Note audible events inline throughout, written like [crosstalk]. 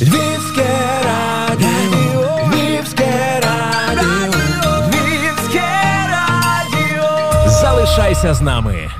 Львівське радіо, Львівське радіо, Львівське радіо. Залишайся з нами.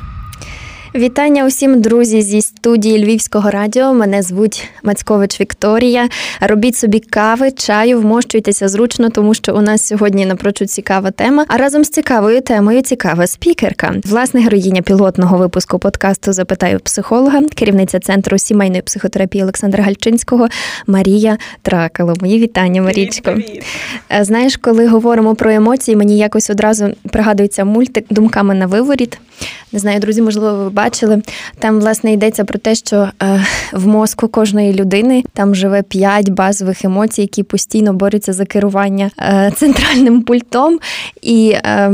Вітання усім, друзі, зі студії Львівського радіо. Мене звуть Мацькович Вікторія. Робіть собі кави, чаю, вмощуйтеся зручно, тому що у нас сьогодні напрочуд цікава тема. А разом з цікавою темою цікава спікерка. Власне героїня пілотного випуску подкасту Запитаю психолога, керівниця центру сімейної психотерапії Олександра Гальчинського Марія Тракало. Мої вітання, Марічко. Привіт, привіт. Е, Знаєш, коли говоримо про емоції, мені якось одразу пригадується мультик думками на виворіт. Не знаю, друзі, можливо, ви бачили. Там, власне, йдеться про те, що е, в мозку кожної людини там живе п'ять базових емоцій, які постійно борються за керування е, центральним пультом. І е,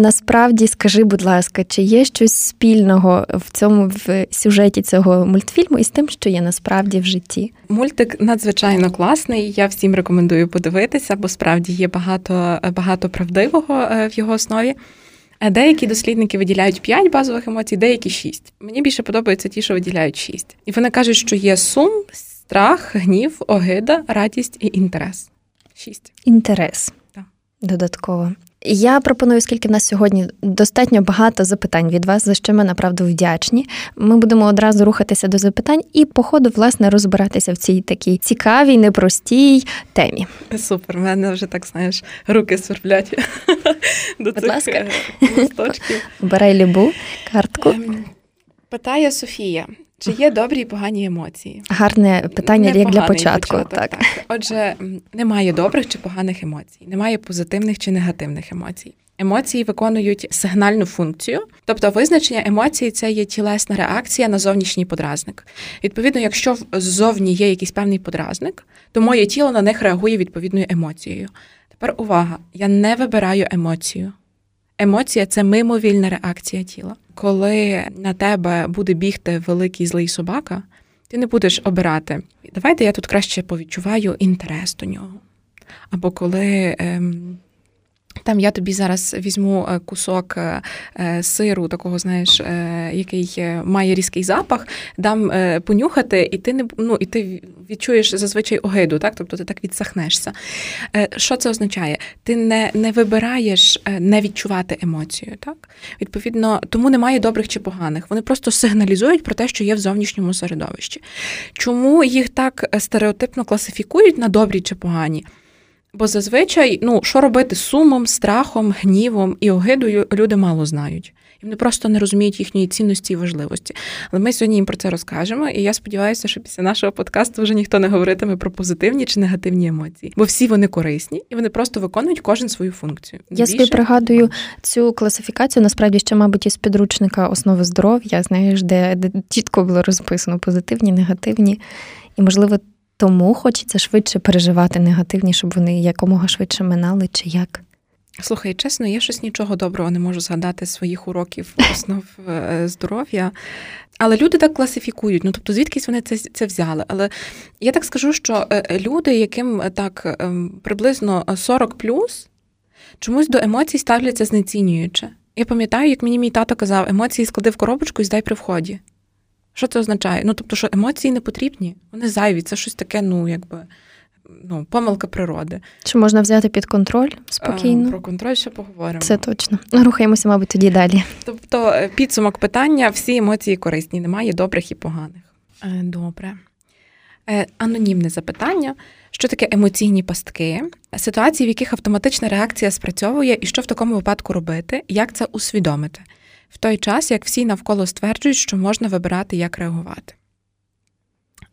насправді, скажи, будь ласка, чи є щось спільного в цьому в сюжеті цього мультфільму із тим, що є насправді в житті? Мультик надзвичайно класний. Я всім рекомендую подивитися, бо справді є багато, багато правдивого е, в його основі. Деякі дослідники виділяють 5 базових емоцій, деякі 6. Мені більше подобаються ті, що виділяють 6. І вони кажуть, що є сум, страх, гнів, огида, радість і інтерес. 6. Інтерес. Так. Додатково. Я пропоную, оскільки в нас сьогодні достатньо багато запитань від вас, за що ми направду вдячні. Ми будемо одразу рухатися до запитань і, по ходу, власне, розбиратися в цій такій цікавій, непростій темі. Супер, в мене вже так знаєш, руки сверблять [laughs] до Будь цих ласка. е, листочків. Обирай любу картку. Ем, Питає Софія: чи є добрі і погані емоції? Гарне питання як для початку. початок, так. Отже, немає добрих чи поганих емоцій, немає позитивних чи негативних емоцій. Емоції виконують сигнальну функцію, тобто визначення емоцій це є тілесна реакція на зовнішній подразник. Відповідно, якщо ззовні є якийсь певний подразник, то моє тіло на них реагує відповідною емоцією. Тепер увага: я не вибираю емоцію. Емоція це мимовільна реакція тіла. Коли на тебе буде бігти великий злий собака, ти не будеш обирати. Давайте я тут краще повідчуваю інтерес до нього. Або коли ем, там я тобі зараз візьму е, кусок е, е, сиру, такого, знаєш, який має різкий запах, дам понюхати, і ти не ну, і ти відчуєш зазвичай огиду, так? Тобто ти так відсахнешся. Що це означає? Ти не, не вибираєш не відчувати емоцію, так? Відповідно, тому немає добрих чи поганих. Вони просто сигналізують про те, що є в зовнішньому середовищі. Чому їх так стереотипно класифікують на добрі чи погані? Бо зазвичай, ну, що робити з сумом, страхом, гнівом і огидою люди мало знають. І вони просто не розуміють їхньої цінності і важливості. Але ми сьогодні їм про це розкажемо, і я сподіваюся, що після нашого подкасту вже ніхто не говоритиме про позитивні чи негативні емоції, бо всі вони корисні і вони просто виконують кожен свою функцію. Я собі пригадую цю класифікацію, насправді ще, мабуть, із підручника основи здоров'я, знаєш, де, де чітко було розписано позитивні, негативні. І, можливо, тому хочеться швидше переживати негативні, щоб вони якомога швидше минали, чи як. Слухай, чесно, я щось нічого доброго не можу згадати з своїх уроків [laughs] основ е, здоров'я. Але люди так класифікують. Ну тобто, звідкись вони це, це взяли. Але я так скажу, що е, люди, яким е, так ем, приблизно 40 плюс, чомусь до емоцій ставляться знецінююче. Я пам'ятаю, як мені мій тато казав, емоції склади в коробочку і здай при вході. Що це означає? Ну, тобто, що емоції не потрібні, вони зайві, це щось таке, ну, якби ну, помилка природи. Чи можна взяти під контроль Е, спокійно? Про контроль ще поговоримо. Це точно. Ну, Рухаємося, мабуть, тоді далі. Тобто, е, підсумок питання: всі емоції корисні, немає добрих і поганих. Е, Добре. Анонімне запитання: що таке емоційні пастки? Ситуації, в яких автоматична реакція спрацьовує, і що в такому випадку робити, як це усвідомити? В той час, як всі навколо стверджують, що можна вибирати, як реагувати.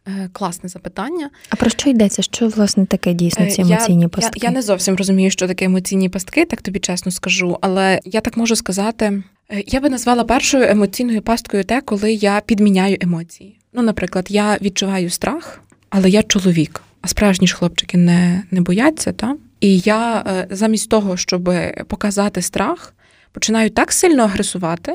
Е, Класне запитання. А про що йдеться? Що, власне, таке дійсно ці Е, емоційні я, пастки? Я, я не зовсім розумію, що таке емоційні пастки, так тобі чесно скажу. Але я так можу сказати, е, я би назвала першою емоційною пасткою те, коли я підміняю емоції. Ну, наприклад, я відчуваю страх, але я чоловік. А справжні ж хлопчики не, не бояться, та? І я замість того, щоб показати страх, починаю так сильно агресувати,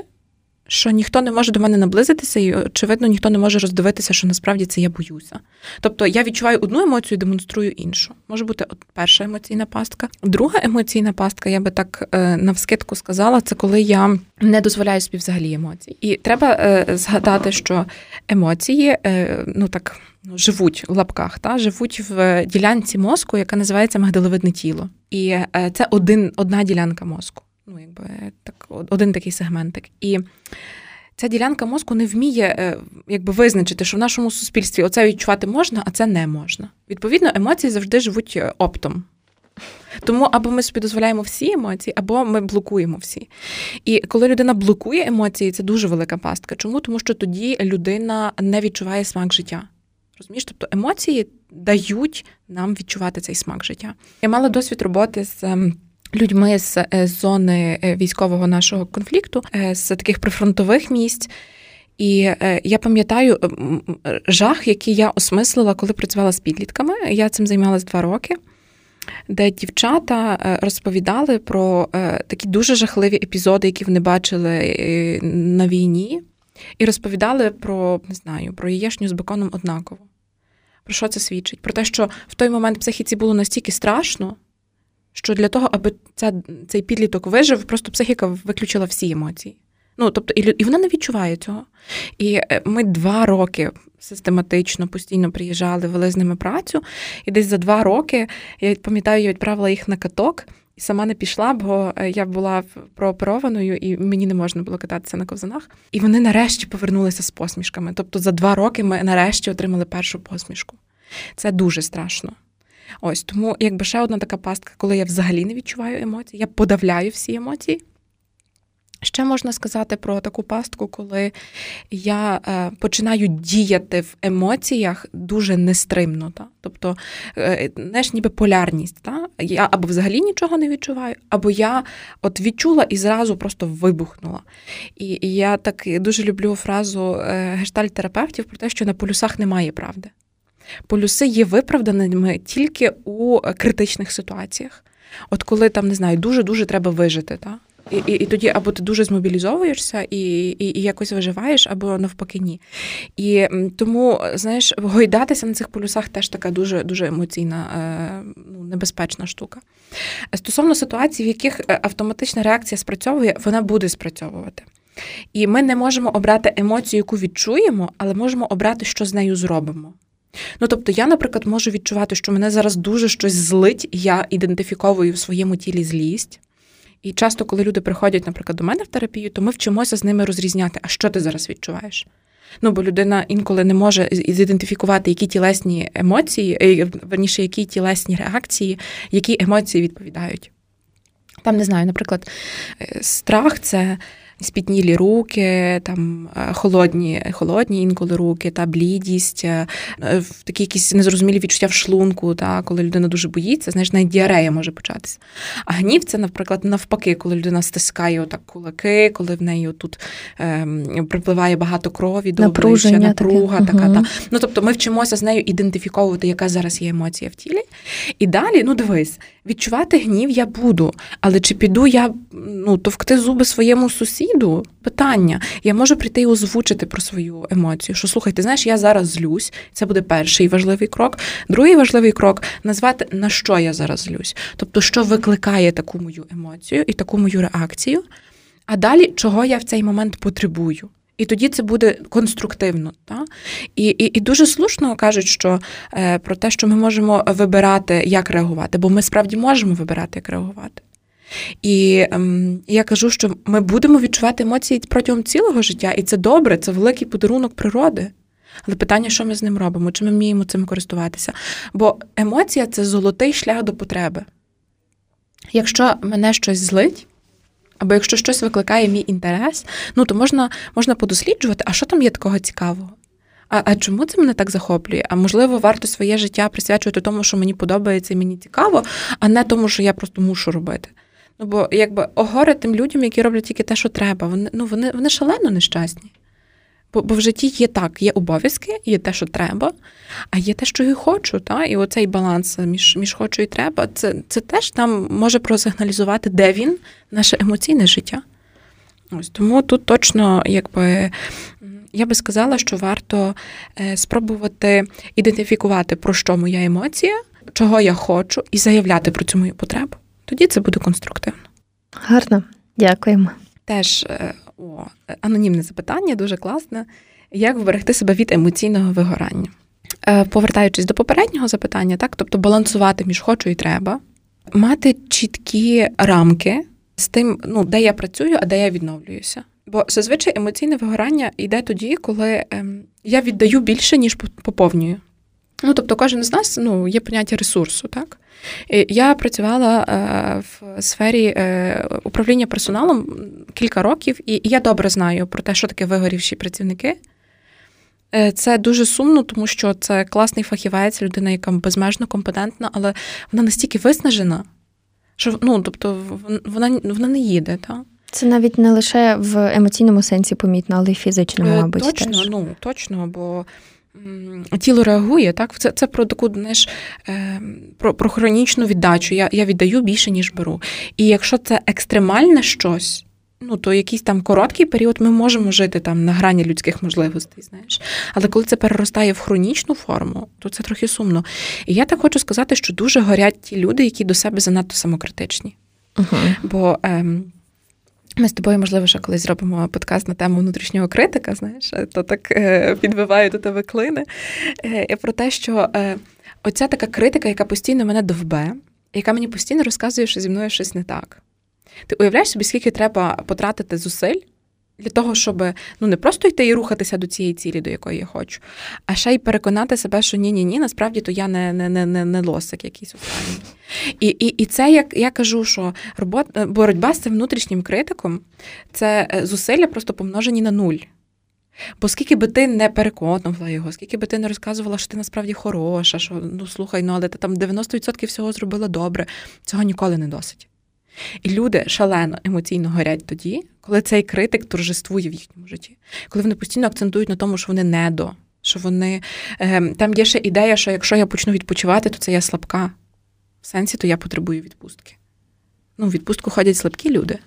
що ніхто не може до мене наблизитися, і очевидно, ніхто не може роздивитися, що насправді це я боюся. Тобто я відчуваю одну емоцію, демонструю іншу. Може бути от перша емоційна пастка. Друга емоційна пастка, я би так е, навскидку сказала, це коли я не дозволяю собі взагалі емоцій. І треба е, згадати, що емоції, е, ну так ну, живуть в лапках, та живуть в ділянці мозку, яка називається магдаловидне тіло. І е, це один, одна ділянка мозку. Ну, якби так, один такий сегментик. І ця ділянка мозку не вміє е, якби визначити, що в нашому суспільстві оце відчувати можна, а це не можна. Відповідно, емоції завжди живуть е, оптом. Тому або ми собі дозволяємо всі емоції, або ми блокуємо всі. І коли людина блокує емоції, це дуже велика пастка. Чому? Тому що тоді людина не відчуває смак життя. Розумієш? Тобто емоції дають нам відчувати цей смак життя. Я мала досвід роботи з. Людьми з е, зони е, військового нашого конфлікту, е, з таких прифронтових місць. І я пам'ятаю жах, який я осмислила, коли працювала з підлітками. Я цим займалась два роки, де дівчата розповідали про такі дуже жахливі епізоди, які вони бачили на війні, і розповідали про не знаю, про яєшню з беконом однаково. Про що це свідчить? Про те, що в той момент психіці було настільки страшно що для того, аби ця, цей підліток вижив, просто психіка виключила всі емоції. Ну, тобто, і, і вона не відчуває цього. І е, ми два роки систематично постійно приїжджали, вели з ними працю, і десь за два роки я пам'ятаю, я відправила їх на каток. І сама не пішла, бо е, я була прооперованою, і мені не можна було кататися на ковзанах. І вони нарешті повернулися з посмішками. Тобто, за два роки ми нарешті отримали першу посмішку. Це дуже страшно. Ось тому, якби ще одна така пастка, коли я взагалі не відчуваю емоцій, я подавляю всі емоції. Ще можна сказати про таку пастку, коли я е, починаю діяти в емоціях дуже нестримно. Та? Тобто, е, знаєш, ніби полярність. Та? Я або взагалі нічого не відчуваю, або я от відчула і зразу просто вибухнула. І, і я так дуже люблю фразу е, гештальт-терапевтів про те, що на полюсах немає правди полюси є виправданими тільки у критичних ситуаціях. От коли там не знаю, дуже-дуже треба вижити. Та? І і, і тоді або ти дуже змобілізовуєшся і і, і якось виживаєш, або навпаки, ні. І тому, знаєш, гойдатися на цих полюсах теж така дуже дуже емоційна, е, ну, небезпечна штука. Стосовно ситуацій, в яких е, автоматична реакція спрацьовує, вона буде спрацьовувати. І ми не можемо обрати емоцію, яку відчуємо, але можемо обрати, що з нею зробимо. Ну, тобто, я, наприклад, можу відчувати, що мене зараз дуже щось злить, я ідентифіковую в своєму тілі злість. І часто, коли люди приходять, наприклад, до мене в терапію, то ми вчимося з ними розрізняти, а що ти зараз відчуваєш. Ну, бо людина інколи не може ідентифікувати, які тілесні емоції, е, верніше, які тілесні реакції, які емоції відповідають. Там не знаю, наприклад, е, страх це спітнілі руки, там е, холодні, холодні інколи руки, та блідість, е, такі якісь незрозумілі відчуття в шлунку, та коли людина дуже боїться, знаєш, навіть діарея може початися. А гнів це, наприклад, навпаки, коли людина стискає отак кулаки, коли в неї тут ем, припливає багато крові до обличчя, напруга, таке. така. Угу. Та. Ну тобто ми вчимося з нею ідентифіковувати, яка зараз є емоція в тілі. І далі, ну дивись, відчувати гнів я буду, але чи піду я ну, товкти зуби своєму сусіду? Питання. Я можу прийти і озвучити про свою емоцію. Що слухай, ти знаєш, я зараз злюсь. Це буде перший важливий крок. Другий важливий крок назвати на що я зараз злюсь. Тобто, що викликає таку мою емоцію і таку мою реакцію. А далі, чого я в цей момент потребую. І тоді це буде конструктивно. Та? І і, і дуже слушно кажуть, що е, про те, що ми можемо вибирати, як реагувати, бо ми справді можемо вибирати, як реагувати. І ем, я кажу, що ми будемо відчувати емоції протягом цілого життя, і це добре, це великий подарунок природи. Але питання, що ми з ним робимо, чи ми вміємо цим користуватися? Бо емоція це золотий шлях до потреби. Якщо мене щось злить, або якщо щось викликає мій інтерес, ну то можна можна подосліджувати, а що там є такого цікавого? А а чому це мене так захоплює? А можливо, варто своє життя присвячувати тому, що мені подобається і мені цікаво, а не тому, що я просто мушу робити. Ну бо якби огоре тим людям, які роблять тільки те, що треба, вони ну вони, вони шалено нещасні. Бо, бо в житті є так, є обов'язки, є те, що треба, а є те, що я хочу. Та? І оцей баланс між між хочу і треба, це це теж нам може просигналізувати, де він, наше емоційне життя. Ось Тому тут точно, якби я би сказала, що варто е, спробувати ідентифікувати, про що моя емоція, чого я хочу, і заявляти про цю мою потребу. Тоді це буде конструктивно. Гарно, дякуємо. Теж е, о, анонімне запитання, дуже класне. Як вберегти себе від емоційного вигорання? Е, повертаючись до попереднього запитання, так, тобто балансувати між хочу і треба, мати чіткі рамки з тим, ну, де я працюю, а де я відновлююся. Бо зазвичай емоційне вигорання йде тоді, коли ем, я віддаю більше, ніж поповнюю. Ну, тобто, кожен з нас ну, є поняття ресурсу, так? Я працювала е, в сфері е, управління персоналом кілька років, і я добре знаю про те, що таке вигорівші працівники. Е, це дуже сумно, тому що це класний фахівець, людина, яка безмежно компетентна, але вона настільки виснажена, що ну, тобто, вона вона не їде. Та? Це навіть не лише в емоційному сенсі помітно, але й фізичному, мабуть. Точно, теж. ну точно, бо тіло реагує, так? Це це про таку знаєш, е, про про хронічну віддачу. Я я віддаю більше, ніж беру. І якщо це екстремальне щось, ну то якийсь там короткий період ми можемо жити там на грані людських можливостей, знаєш. Але коли це переростає в хронічну форму, то це трохи сумно. І я так хочу сказати, що дуже горять ті люди, які до себе занадто самокритичні. Uh-huh. Бо ем, ми з тобою, можливо, ще колись зробимо подкаст на тему внутрішнього критика, знаєш, то так е, підбиваю до тебе клини. Е, про те, що е, оця така критика, яка постійно мене довбе, яка мені постійно розказує, що зі мною щось не так. Ти уявляєш собі, скільки треба потратити зусиль для того, щоб ну не просто йти і рухатися до цієї цілі, до якої я хочу, а ще й переконати себе, що ні-ні ні, насправді то я не не, не, не, не лосик якийсь останній. І і, і це як я кажу, що робота боротьба з цим внутрішнім критиком це е, зусилля просто помножені на нуль. Бо скільки би ти не переконувала його, скільки би ти не розказувала, що ти насправді хороша, що ну слухай, ну але ти там 90% всього зробила добре, цього ніколи не досить. І люди шалено емоційно горять тоді, коли цей критик торжествує в їхньому житті, коли вони постійно акцентують на тому, що вони недо, що вони е, там є ще ідея, що якщо я почну відпочивати, то це я слабка. В сенсі, то я потребую відпустки. Ну, в відпустку ходять слабкі люди.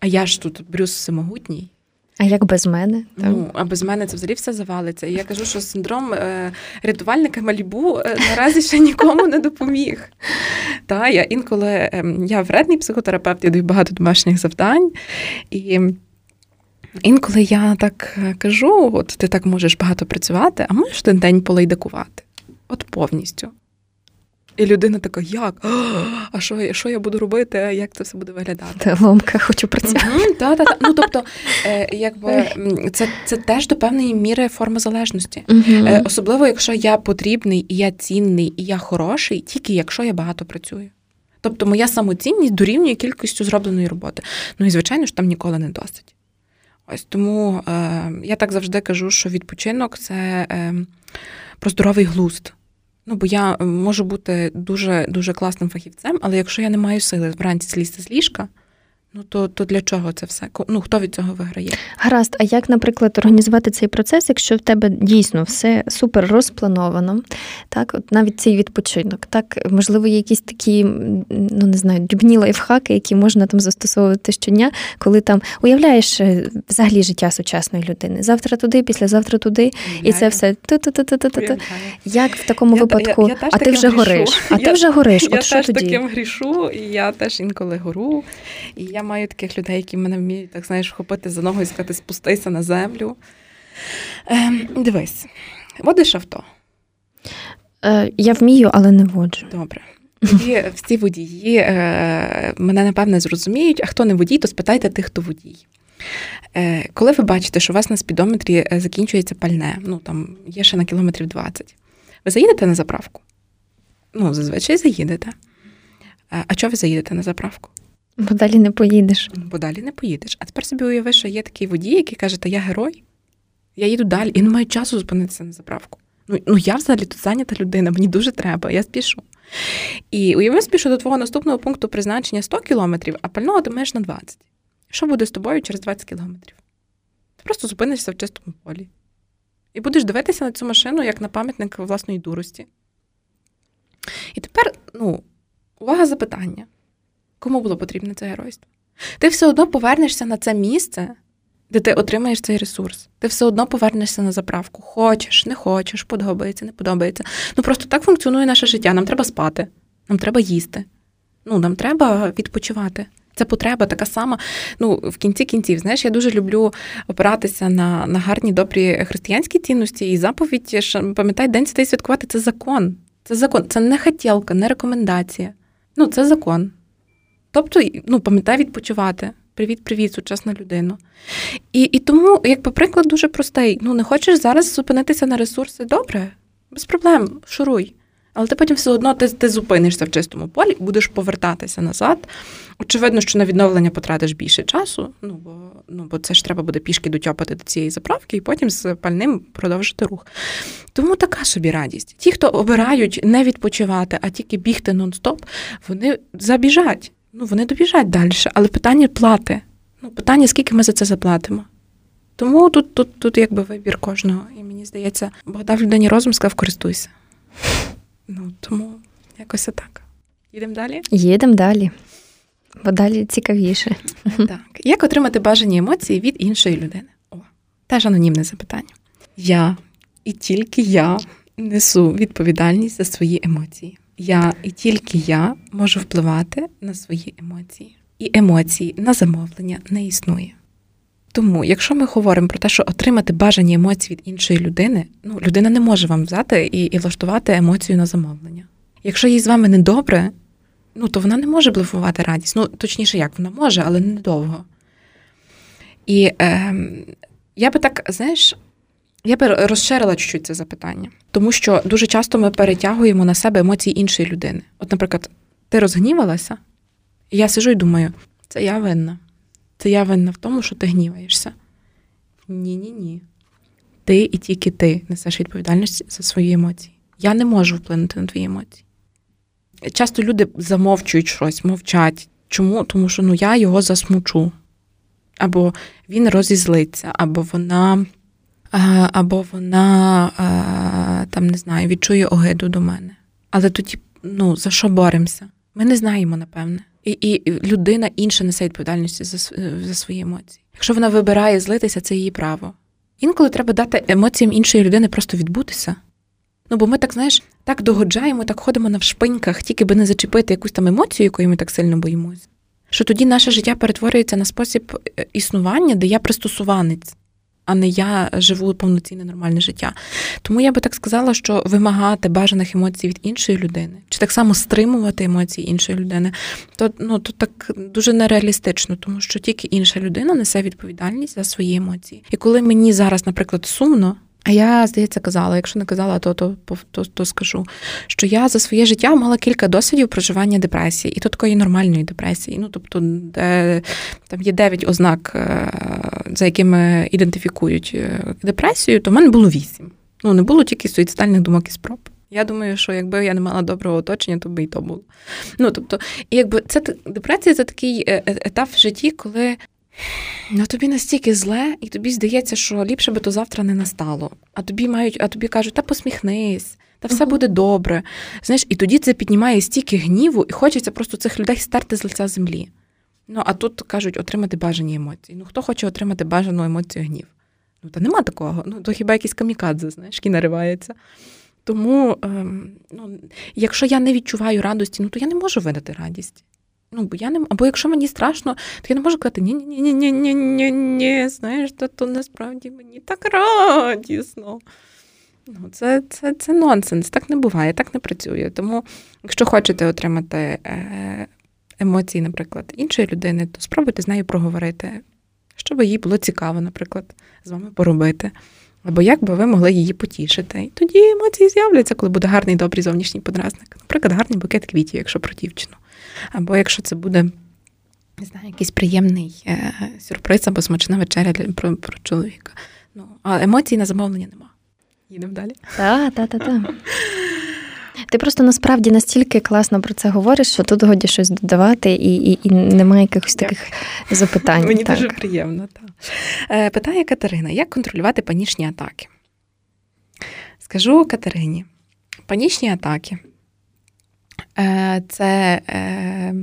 А я ж тут Брюс всемогутній. А як без мене? Ну, а без мене це взагалі все завалиться. І я кажу, що синдром е, рятувальника Малібу е, наразі ще нікому не допоміг. Та, я інколи е, я вредний психотерапевт, я даю багато домашніх завдань. І інколи я так е, кажу: от ти так можеш багато працювати, а можеш один день полейдакувати. От повністю. І людина така, як? А що що я буду робити? Як це все буде виглядати? Та ломка, хочу працювати. Mm-hmm, та, та, та. Ну, тобто, е, якби це це теж до певної міри форма залежності. Mm-hmm. Е, особливо, якщо я потрібний, і я цінний, і я хороший, тільки якщо я багато працюю. Тобто моя самоцінність дорівнює кількістю зробленої роботи. Ну і звичайно ж там ніколи не досить. Ось тому е, я так завжди кажу, що відпочинок це е, про здоровий глузд. Ну, бо я можу бути дуже дуже класним фахівцем, але якщо я не маю сили вранці слізти з ліжка, Ну то то для чого це все? Ну хто від цього виграє? Гаразд, а як, наприклад, організувати цей процес, якщо в тебе дійсно все супер розплановано, так, от навіть цей відпочинок, так можливо, є якісь такі, ну не знаю, дюбні лайфхаки, які можна там застосовувати щодня, коли там уявляєш е, взагалі життя сучасної людини. Завтра туди, післязавтра туди, і це все. Як в такому я, випадку, я, я а ти вже гориш? А ти вже гориш? От що теж тоді? таким грішу, і я теж інколи гору. І я маю таких людей, які мене вміють, так знаєш, вхопити за ногу і сказати, спустися на землю. Ем, Дивись, водиш авто. Е, Я вмію, але не воджу. Добре. Тоді всі водії е, мене напевне зрозуміють, а хто не водій, то спитайте тих, хто водій. Е, Коли ви бачите, що у вас на спідометрі е, закінчується пальне, ну там є ще на кілометрів 20, ви заїдете на заправку? Ну, зазвичай заїдете. Е, а чого ви заїдете на заправку? Бо далі не поїдеш. Бо далі не поїдеш. А тепер собі уяви, що є такий водій, який каже, та я герой, я їду далі і не маю часу зупинитися на заправку. Ну, ну я взагалі тут зайнята людина, мені дуже треба, я спішу. І уяви, спішу до твого наступного пункту призначення 100 кілометрів, а пального ти маєш на 20. Що буде з тобою через 20 кілометрів? Ти просто зупинишся в чистому полі. І будеш дивитися на цю машину як на пам'ятник власної дурості. І тепер, ну, увага запитання. Кому було потрібне це геройство? Ти все одно повернешся на це місце, де ти отримаєш цей ресурс. Ти все одно повернешся на заправку. Хочеш, не хочеш, подобається, не подобається. Ну просто так функціонує наше життя. Нам треба спати, нам треба їсти. Ну, нам треба відпочивати. Це потреба така сама. Ну, в кінці кінців, знаєш, я дуже люблю опиратися на на гарні, добрі християнські цінності і заповідь, пам'ятай, День Святий святкувати це закон. Це закон, це не хотілка, не рекомендація. Ну, це закон. Тобто, ну, пам'ятай відпочивати. Привіт-привіт, сучасна людина. І і тому, якби приклад дуже простий. Ну, не хочеш зараз зупинитися на ресурси? Добре, без проблем, шуруй. Але ти потім все одно ти, ти зупинишся в чистому полі будеш повертатися назад. Очевидно, що на відновлення потратиш більше часу, ну бо ну, бо це ж треба буде пішки дотьопати до цієї заправки і потім з пальним продовжити рух. Тому така собі радість. Ті, хто обирають не відпочивати, а тільки бігти нон-стоп, вони забіжать. Ну, вони добіжать далі. Але питання плати. Ну, питання, скільки ми за це заплатимо. Тому тут тут, тут якби вибір кожного. І мені здається, Бог дав людині розум, сказав, користуйся. Ну, тому якось так. Їдемо далі? Їдемо далі. Бо далі цікавіше. Так. Як отримати бажані емоції від іншої людини? О, теж анонімне запитання. Я і тільки я несу відповідальність за свої емоції. Я і тільки я можу впливати на свої емоції. І емоції на замовлення не існує. Тому, якщо ми говоримо про те, що отримати бажані емоції від іншої людини, ну людина не може вам взяти і і влаштувати емоцію на замовлення. Якщо їй з вами не добре, ну то вона не може блефувати радість. Ну, точніше, як вона може, але недовго. І е, я би так, знаєш, я би розширила чуть-чуть це запитання, тому що дуже часто ми перетягуємо на себе емоції іншої людини. От, наприклад, ти розгнівалася, і я сижу і думаю, це я винна. Це я винна в тому, що ти гніваєшся. Ні-ні ні. Ти і тільки ти несеш відповідальність за свої емоції. Я не можу вплинути на твої емоції. Часто люди замовчують щось, мовчать. Чому? Тому що ну, я його засмучу. Або він розізлиться, або вона або вона там не знаю, відчує огиду до мене. Але тоді ну, за що боремося? Ми не знаємо, напевне. І і людина інша несе відповідальність за за свої емоції. Якщо вона вибирає злитися, це її право. Інколи треба дати емоціям іншої людини просто відбутися. Ну, бо ми так, знаєш, так догоджаємо, так ходимо на вшпиньках, тільки би не зачепити якусь там емоцію, якої ми так сильно боїмося. Що тоді наше життя перетворюється на спосіб е, існування, де я пристосуванець а не я живу повноцінне нормальне життя. Тому я би так сказала, що вимагати бажаних емоцій від іншої людини, чи так само стримувати емоції іншої людини, то ну то так дуже нереалістично, тому що тільки інша людина несе відповідальність за свої емоції. І коли мені зараз, наприклад, сумно. А я, здається, казала, якщо не казала, то то, то, то скажу, що я за своє життя мала кілька досвідів проживання депресії, і то такої нормальної депресії. Ну, тобто, де там є дев'ять ознак, е, за якими ідентифікують е, депресію, то в мене було вісім. Ну, не було тільки суїцидальних думок і спроб. Я думаю, що якби я не мала доброго оточення, то би і то було. Ну, тобто, і якби це депресія це такий е, етап в житті, коли Ну, тобі настільки зле, і тобі здається, що ліпше би то завтра не настало. А тобі мають, а тобі кажуть, та посміхнись, та все буде добре. Знаєш, і тоді це піднімає стільки гніву, і хочеться просто цих людей стерти з лиця землі. Ну, а тут кажуть, отримати бажані емоції. Ну, хто хоче отримати бажану емоцію гнів? Ну, та нема такого. Ну, то хіба якийсь камікадзе, знаєш, який наривається. Тому, ем, ну, якщо я не відчуваю радості, ну то я не можу видати радість. Ну, бо я не або якщо мені страшно, то я не можу казати ні ні ні ні ні ні ні знаєш, то, то насправді мені так радісно. Ну, Це це, це нонсенс, так не буває, так не працює. Тому, якщо хочете отримати е, емоції, наприклад, іншої людини, то спробуйте з нею проговорити, щоб їй було цікаво, наприклад, з вами поробити. Або як би ви могли її потішити. І тоді емоції з'являться, коли буде гарний добрий зовнішній подразник. Наприклад, гарний букет квітів, якщо про дівчину. Або якщо це буде не знаю, якийсь приємний е, сюрприз або смачна вечеря для про, про чоловіка. Ну, А емоцій на замовлення нема. Їдемо далі. Так, так, так, так. Ти просто насправді настільки класно про це говориш, що тут годі щось додавати, і і, і немає якихось таких Дякую. запитань. Мені так. дуже приємно. Так. Е, питає Катерина: як контролювати панічні атаки? Скажу Катерині: панічні атаки це е,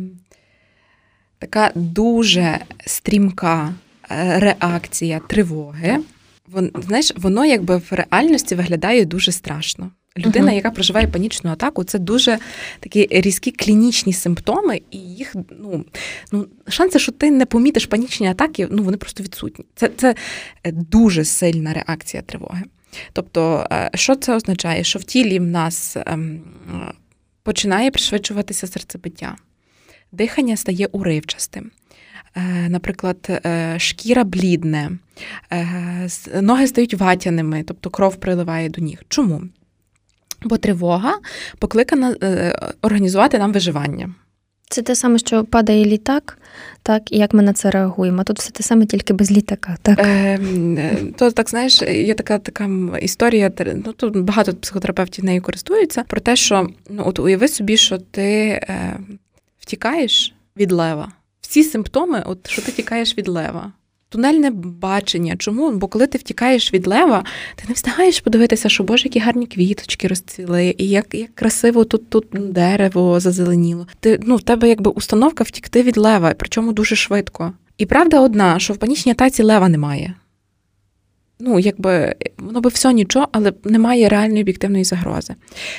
така дуже стрімка е, реакція тривоги. Вон, знаєш, воно якби в реальності виглядає дуже страшно. Людина, uh-huh. яка проживає панічну атаку, це дуже такі різкі клінічні симптоми, і їх ну ну шанси, що ти не помітиш панічні атаки, ну вони просто відсутні. Це це дуже сильна реакція тривоги. Тобто, е, що це означає? Що в тілі в нас ем, починає пришвидшуватися серцебиття, дихання стає уривчастим. Е, наприклад, е, шкіра блідне, ноги стають ватяними, тобто кров приливає до ніг. Чому? Бо тривога покликана організувати нам виживання. Це те саме, що падає літак, так, і як ми на це реагуємо. Тут все те саме, тільки без літака. Так, ем, е, то так знаєш, є така така історія. Ну тут багато психотерапевтів нею користуються про те, що ну от уяви собі, що ти е, втікаєш від лева. Всі симптоми, от що ти тікаєш від лева тунельне бачення. Чому? Бо коли ти втікаєш від лева, ти не встигаєш подивитися, що боже, які гарні квіточки розцвіли, і як як красиво тут тут дерево зазеленіло. Ти ну в тебе якби установка втікти від лева, причому дуже швидко. І правда одна, що в панічній атаці лева немає. Ну, якби воно би все нічого, але немає реальної об'єктивної загрози.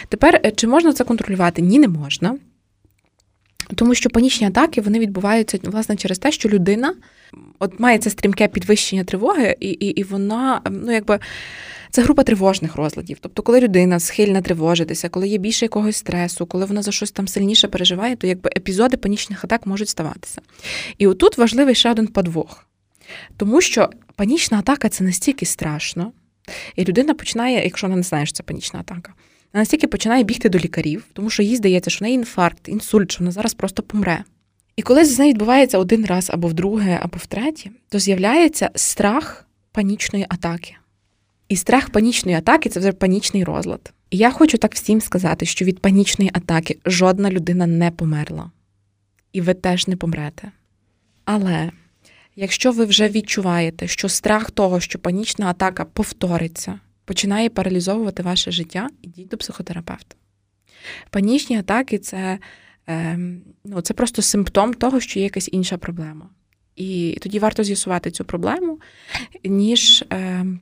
Тепер е, чи можна це контролювати? Ні, не можна. Тому що панічні атаки вони відбуваються власне через те, що людина от має це стрімке підвищення тривоги, і і, і вона, ну якби. Це група тривожних розладів. Тобто, коли людина схильна тривожитися, коли є більше якогось стресу, коли вона за щось там сильніше переживає, то якби епізоди панічних атак можуть ставатися. І отут важливий ще один подвох. Тому що панічна атака це настільки страшно, і людина починає, якщо вона не знає, що це панічна атака, вона настільки починає бігти до лікарів, тому що їй здається, що в неї інфаркт, інсульт, що вона зараз просто помре. І коли з нею відбувається один раз або вдруге, або втретє, то з'являється страх панічної атаки. І страх панічної атаки це вже панічний розлад. І я хочу так всім сказати, що від панічної атаки жодна людина не померла. І ви теж не помрете. Але якщо ви вже відчуваєте, що страх того, що панічна атака повториться, починає паралізовувати ваше життя, ідіть до психотерапевта. Панічні атаки це Ем, ну, це просто симптом того, що є якась інша проблема. І тоді варто з'ясувати цю проблему, ніж ем,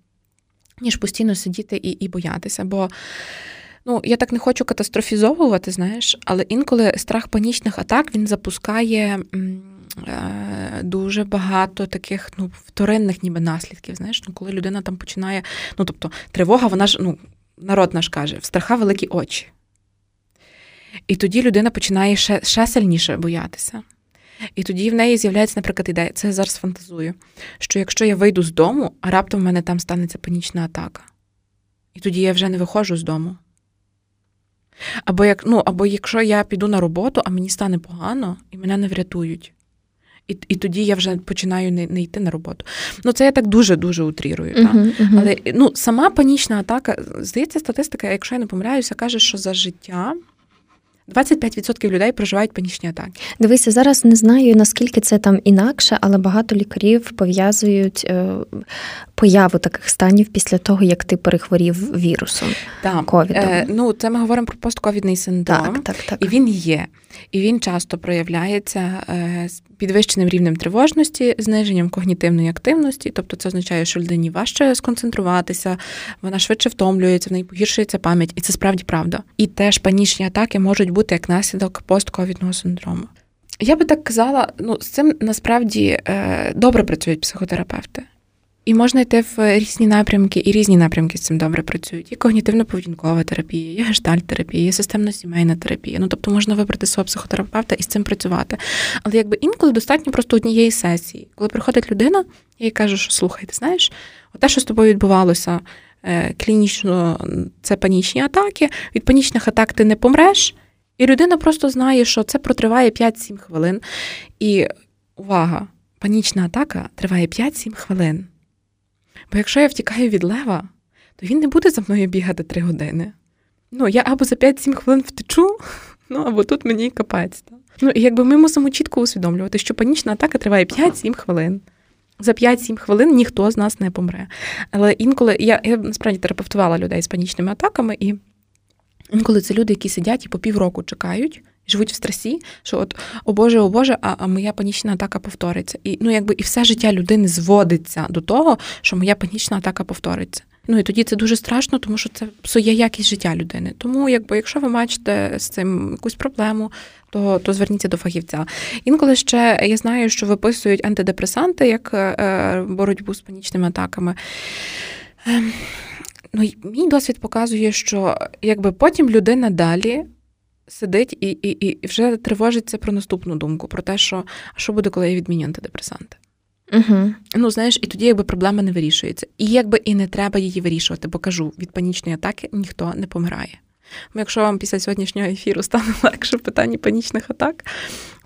ніж постійно сидіти і і боятися. Бо ну, я так не хочу катастрофізовувати, знаєш, але інколи страх панічних атак він запускає дуже багато таких ну, вторинних ніби наслідків. Знаєш, ну, коли людина там починає, ну тобто тривога, вона ж ну, народ наш каже, в страха великі очі. І тоді людина починає ще ще сильніше боятися. І тоді в неї з'являється, наприклад, ідея, це я зараз фантазую, що якщо я вийду з дому, а раптом в мене там станеться панічна атака. І тоді я вже не виходжу з дому. Або як, ну, або якщо я піду на роботу, а мені стане погано, і мене не врятують. І і тоді я вже починаю не не йти на роботу. Ну, це я так дуже-дуже утрірую. Uh-huh, uh-huh. Але ну, сама панічна атака, здається, статистика, якщо я не помиляюся, каже, що за життя 25% людей проживають панічні атаки. Дивися, зараз не знаю наскільки це там інакше, але багато лікарів пов'язують е, появу таких станів після того, як ти перехворів вірусом. Так. ковідом. Е, ну, це ми говоримо про постковідний синдром. Так, так, так. І він є. І він часто проявляється е, з підвищеним рівнем тривожності, зниженням когнітивної активності. Тобто, це означає, що людині важче сконцентруватися, вона швидше втомлюється, в неї погіршується пам'ять, і це справді правда. І теж панічні атаки можуть бути як наслідок постковідного синдрому. Я би так казала, ну з цим насправді е, добре працюють психотерапевти. І можна йти в різні напрямки, і різні напрямки з цим добре працюють. Є когнітивно-поведінкова терапія, є гештальт-терапія, є системно-сімейна терапія. Ну тобто можна вибрати свого психотерапевта і з цим працювати. Але якби інколи достатньо просто однієї сесії, коли приходить людина, я їй кажу, що слухай, ти знаєш, те, що з тобою відбувалося е, клінічно, це панічні атаки. Від панічних атак ти не помреш, і людина просто знає, що це протриває 5-7 хвилин. І увага! Панічна атака триває 5-7 хвилин. Бо якщо я втікаю від лева, то він не буде за мною бігати три години. Ну, я або за 5-7 хвилин втечу, ну або тут мені капець. Ну, і якби ми мусимо чітко усвідомлювати, що панічна атака триває 5-7 хвилин. За 5-7 хвилин ніхто з нас не помре. Але інколи я я насправді терапевтувала людей з панічними атаками, і інколи це люди, які сидять і по півроку чекають, живуть в стресі, що от о Боже, о Боже, а, а моя панічна атака повториться. І ну, якби і все життя людини зводиться до того, що моя панічна атака повториться. Ну і тоді це дуже страшно, тому що це псує якість життя людини. Тому, якби, якщо ви бачите з цим якусь проблему, то то зверніться до фахівця. Інколи ще я знаю, що виписують антидепресанти як е, боротьбу з панічними атаками. Ну, Мій досвід показує, що якби потім людина далі сидить і і, і вже тривожиться про наступну думку, про те, що що буде, коли я відміню антидепресанти. Угу. Ну, знаєш, і тоді якби проблема не вирішується. І якби і не треба її вирішувати, бо кажу, від панічної атаки ніхто не помирає. Бо якщо вам після сьогоднішнього ефіру стане [laughs] легше в питанні панічних атак,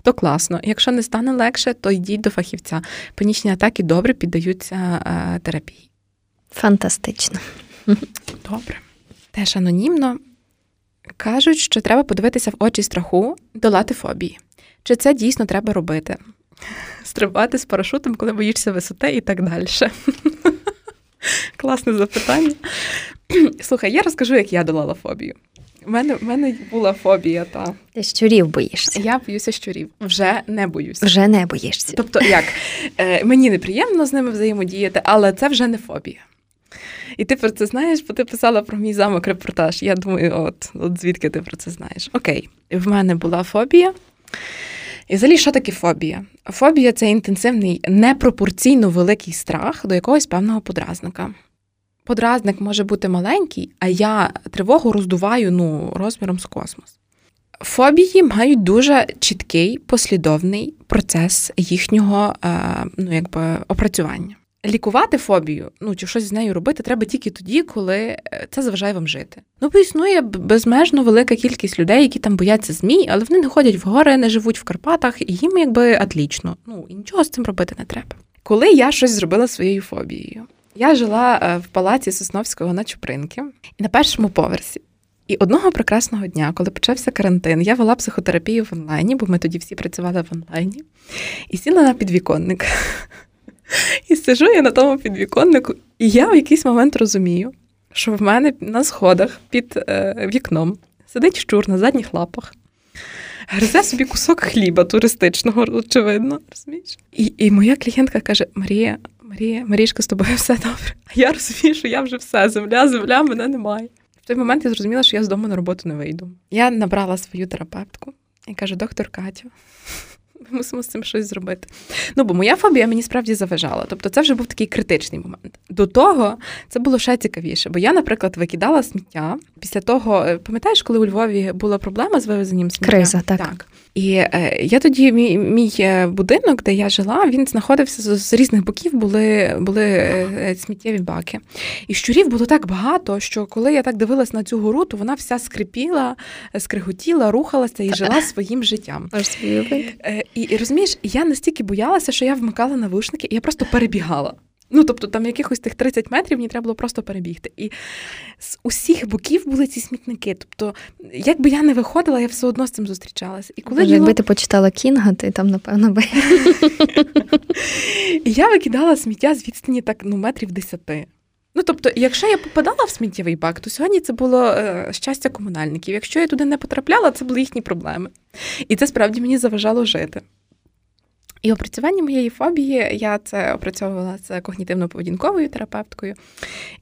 то класно. Якщо не стане легше, то йдіть до фахівця. Панічні атаки добре піддаються е, терапії. Фантастично. [laughs] Добре. Теж анонімно кажуть, що треба подивитися в очі страху, долати фобії. Чи це дійсно треба робити? [laughs] Стрибати з парашутом, коли боїшся висоти і так далі. [laughs] Класне запитання. [clears throat] Слухай, я розкажу, як я долала фобію. У мене в мене була фобія. та. Ти щурів боїшся. Я боюся щурів. Вже не боюся. Вже не боїшся. Тобто, як? Е, Мені неприємно з ними взаємодіяти, але це вже не фобія. І ти про це знаєш, бо ти писала про мій замок репортаж. Я думаю, от, от звідки ти про це знаєш? Окей, в мене була фобія. І взагалі, що таке фобія? Фобія це інтенсивний, непропорційно великий страх до якогось певного подразника. Подразник може бути маленький, а я тривогу роздуваю ну, розміром з космос. Фобії мають дуже чіткий послідовний процес їхнього е, ну, якби, опрацювання. Лікувати фобію, ну чи щось з нею робити, треба тільки тоді, коли е, це заважає вам жити. Ну, бо існує безмежно велика кількість людей, які там бояться змій, але вони не ходять в гори, не живуть в Карпатах, і їм якби атлічно. Ну і нічого з цим робити не треба. Коли я щось зробила своєю фобією, я жила е, в палаці Сосновського на Чупринки на першому поверсі. І одного прекрасного дня, коли почався карантин, я вела психотерапію в онлайні, бо ми тоді всі працювали в онлайні, і сіла на підвіконник. [laughs] І сижу я на тому підвіконнику, і я в якийсь момент розумію, що в мене на сходах під е, вікном сидить щур на задніх лапах, гризе собі кусок хліба туристичного, очевидно. розумієш? І і моя клієнтка каже: Марія, Марія, Марішка, з тобою все добре. А я розумію, що я вже все, земля, земля, мене немає. В той момент я зрозуміла, що я з дому на роботу не вийду. Я набрала свою терапевтку і кажу: доктор Катю. [laughs] Ми мусимо з цим щось зробити. Ну, бо моя фобія мені справді заважала. Тобто, це вже був такий критичний момент. До того це було ще цікавіше, бо я, наприклад, викидала сміття. Після того, е, пам'ятаєш, коли у Львові була проблема з вивезенням сміття? Криза, так. так. І е, я тоді, мій мій е, будинок, де я жила, він знаходився з, з різних боків, були були е, сміттєві баки. І щурів було так багато, що коли я так дивилась на цю гору, то вона вся скрипіла, скриготіла, рухалася і жила [laughs] своїм життям. І, і розумієш, я настільки боялася, що я вмикала навушники, і я просто перебігала. Ну, тобто, там якихось тих 30 метрів мені треба було просто перебігти. І з усіх боків були ці смітники. Тобто, як би я не виходила, я все одно з цим зустрічалася. І коли Боже, Якби ти почитала Кінга, ти там, напевно, би. І [laughs] я викидала сміття з відстані так ну, метрів десяти. Ну, тобто, якщо я попадала в сміттєвий бак, то сьогодні це було е, щастя комунальників. Якщо я туди не потрапляла, це були їхні проблеми. І це справді мені заважало жити. І опрацювання моєї фобії, я це опрацьовувала з когнітивно-поведінковою терапевткою.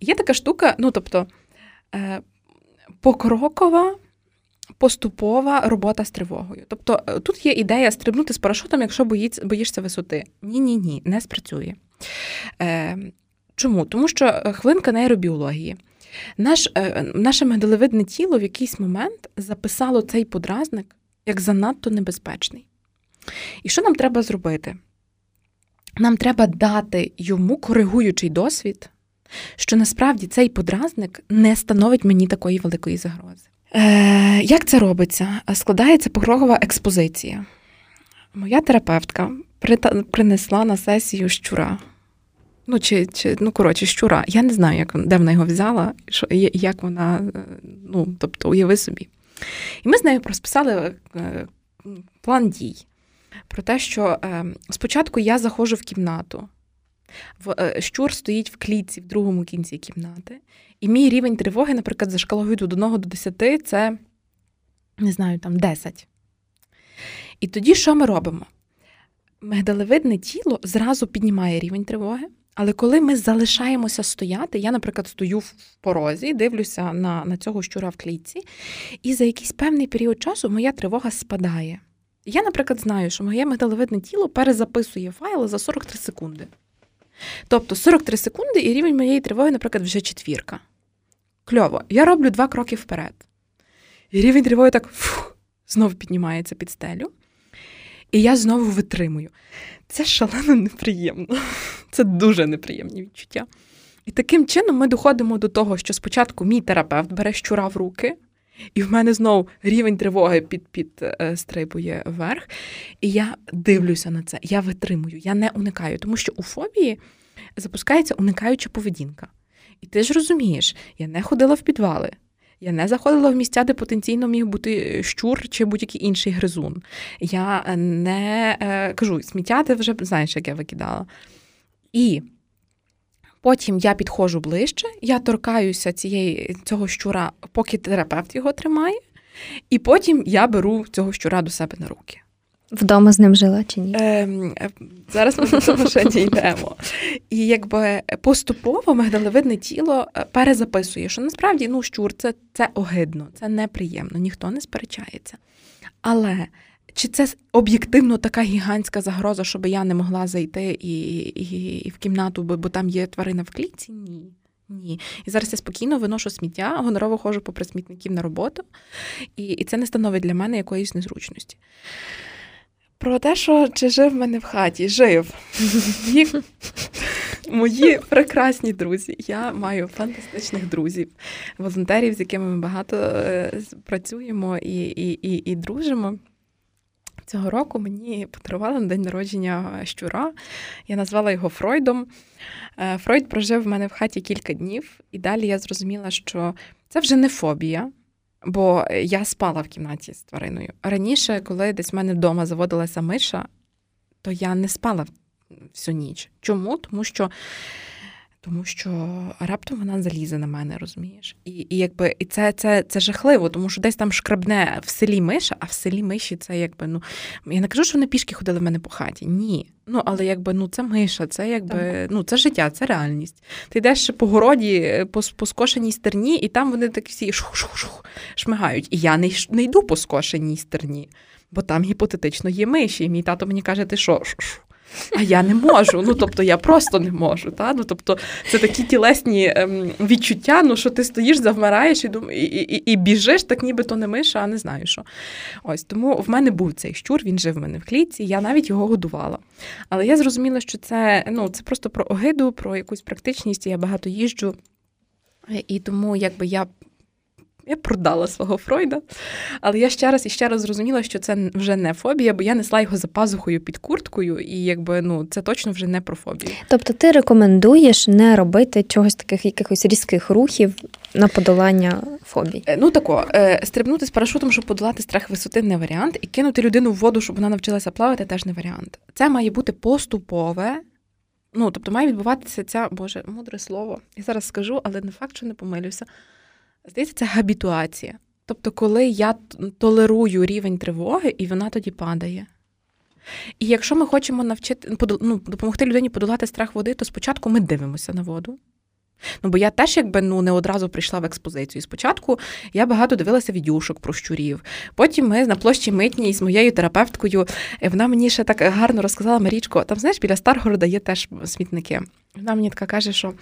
Є така штука, ну тобто е, покрокова. Поступова робота з тривогою. Тобто е, тут є ідея стрибнути з парашутом, якщо боїться, боїшся висоти. Ні-ні ні, не спрацює. Е, Чому? Тому що хвилинка нейробіології. Наш, е, Наше медалевидне тіло в якийсь момент записало цей подразник як занадто небезпечний. І що нам треба зробити? Нам треба дати йому коригуючий досвід, що насправді цей подразник не становить мені такої великої загрози. Е, Як це робиться? Складається покрокова експозиція. Моя терапевтка принесла на сесію щура. Ну, чи, чи, ну, коротше, щура. Я не знаю, як, де вона його взяла, що, як вона, е, ну, тобто, уяви собі. І ми з нею розписали е, план дій про те, що е, спочатку я заходжу в кімнату, е, щур стоїть в клітці в другому кінці кімнати, і мій рівень тривоги, наприклад, за шкалою від 1 до 10 це, не знаю, там 10. І тоді що ми робимо? Мигдалевидне тіло зразу піднімає рівень тривоги, Але коли ми залишаємося стояти, я, наприклад, стою в порозі, дивлюся на на цього щура в клітці, і за якийсь певний період часу моя тривога спадає. Я, наприклад, знаю, що моє мигдалевидне тіло перезаписує файл за 43 секунди. Тобто 43 секунди, і рівень моєї тривоги, наприклад, вже четвірка. Кльово. Я роблю два кроки вперед. І рівень тривоги так фух, знову піднімається під стелю. І я знову витримую. Це шалено неприємно. Це дуже неприємні відчуття. І таким чином ми доходимо до того, що спочатку мій терапевт бере щура в руки, і в мене знову рівень тривоги під, під е, стрибує вверх. І я дивлюся на це, я витримую, я не уникаю, тому що у фобії запускається уникаюча поведінка. І ти ж розумієш, я не ходила в підвали, я не заходила в місця, де потенційно міг бути щур чи будь-який інший гризун. Я не е, кажу, сміття ти вже знаєш, як я викидала. І потім я підходжу ближче, я торкаюся цієї, цього щура, поки терапевт його тримає, і потім я беру цього щура до себе на руки. Вдома з ним жила чи ні? Ем, е, Зараз ми до цього ще дійдемо. І якби поступово мигдалевидне тіло е, перезаписує, що насправді ну, щур це, це огидно, це неприємно, ніхто не сперечається. Але чи це об'єктивно така гігантська загроза, щоб я не могла зайти і і, і в кімнату, бо, бо там є тварина в клітці? Ні. Ні. І зараз я спокійно виношу сміття, гонорово ходжу попри смітників на роботу, і, і це не становить для мене якоїсь незручності. Про те, що чи жив в мене в хаті, жив. Мої [laughs] прекрасні друзі. Я маю фантастичних друзів, волонтерів, з якими ми багато е, працюємо і, і, і, і дружимо. Цього року мені подарували на день народження щура. Я назвала його Фройдом. Е, Фройд прожив в мене в хаті кілька днів, і далі я зрозуміла, що це вже не фобія. Бо я спала в кімнаті з твариною. Раніше, коли десь в мене вдома заводилася миша, то я не спала всю ніч. Чому? Тому що тому що раптом вона залізе на мене, розумієш? І і якби і це це, це жахливо, тому що десь там шкрабне в селі миша, а в селі миші це якби ну я не кажу, що вони пішки ходили в мене по хаті. Ні. Ну але якби ну це миша, це якби ну це життя, це реальність. Ти йдеш по городі, по, по скошеній стерні, і там вони так всі шух-шух-шух шмигають. І я не, не йду по скошеній стерні, бо там гіпотетично є миші. І мій тато мені каже, ти що? А я не можу. Ну тобто я просто не можу. Та? Ну, Тобто це такі тілесні ем, відчуття, ну що ти стоїш, завмираєш і і, і, і біжиш, так ніби то не миша, а не знаю що. Ось тому в мене був цей щур, він жив в мене в клітці, я навіть його годувала. Але я зрозуміла, що це ну, це просто про огиду, про якусь практичність. Я багато їжджу. І тому якби я я продала свого Фройда, але я ще раз і ще раз зрозуміла, що це вже не фобія, бо я несла його за пазухою під курткою, і якби ну це точно вже не про фобію. Тобто ти рекомендуєш не робити чогось таких якихось різких рухів на подолання фобій? Е, ну тако, е, стрибнути з парашутом, щоб подолати страх висоти, не варіант, і кинути людину в воду, щоб вона навчилася плавати, теж не варіант. Це має бути поступове. Ну, тобто має відбуватися ця, Боже, мудре слово. Я зараз скажу, але не факт, що не помилюся. Здається, це габітуація. Тобто, коли я толерую рівень тривоги, і вона тоді падає. І якщо ми хочемо навчити ну, допомогти людині подолати страх води, то спочатку ми дивимося на воду. Ну, бо я теж якби ну не одразу прийшла в експозицію. Спочатку я багато дивилася відюшок про щурів. Потім ми на площі митній з моєю терапевткою. Е, вона мені ще так гарно розказала Марічко, там, знаєш, біля Старгорода є теж смітники. Вона мені така каже, що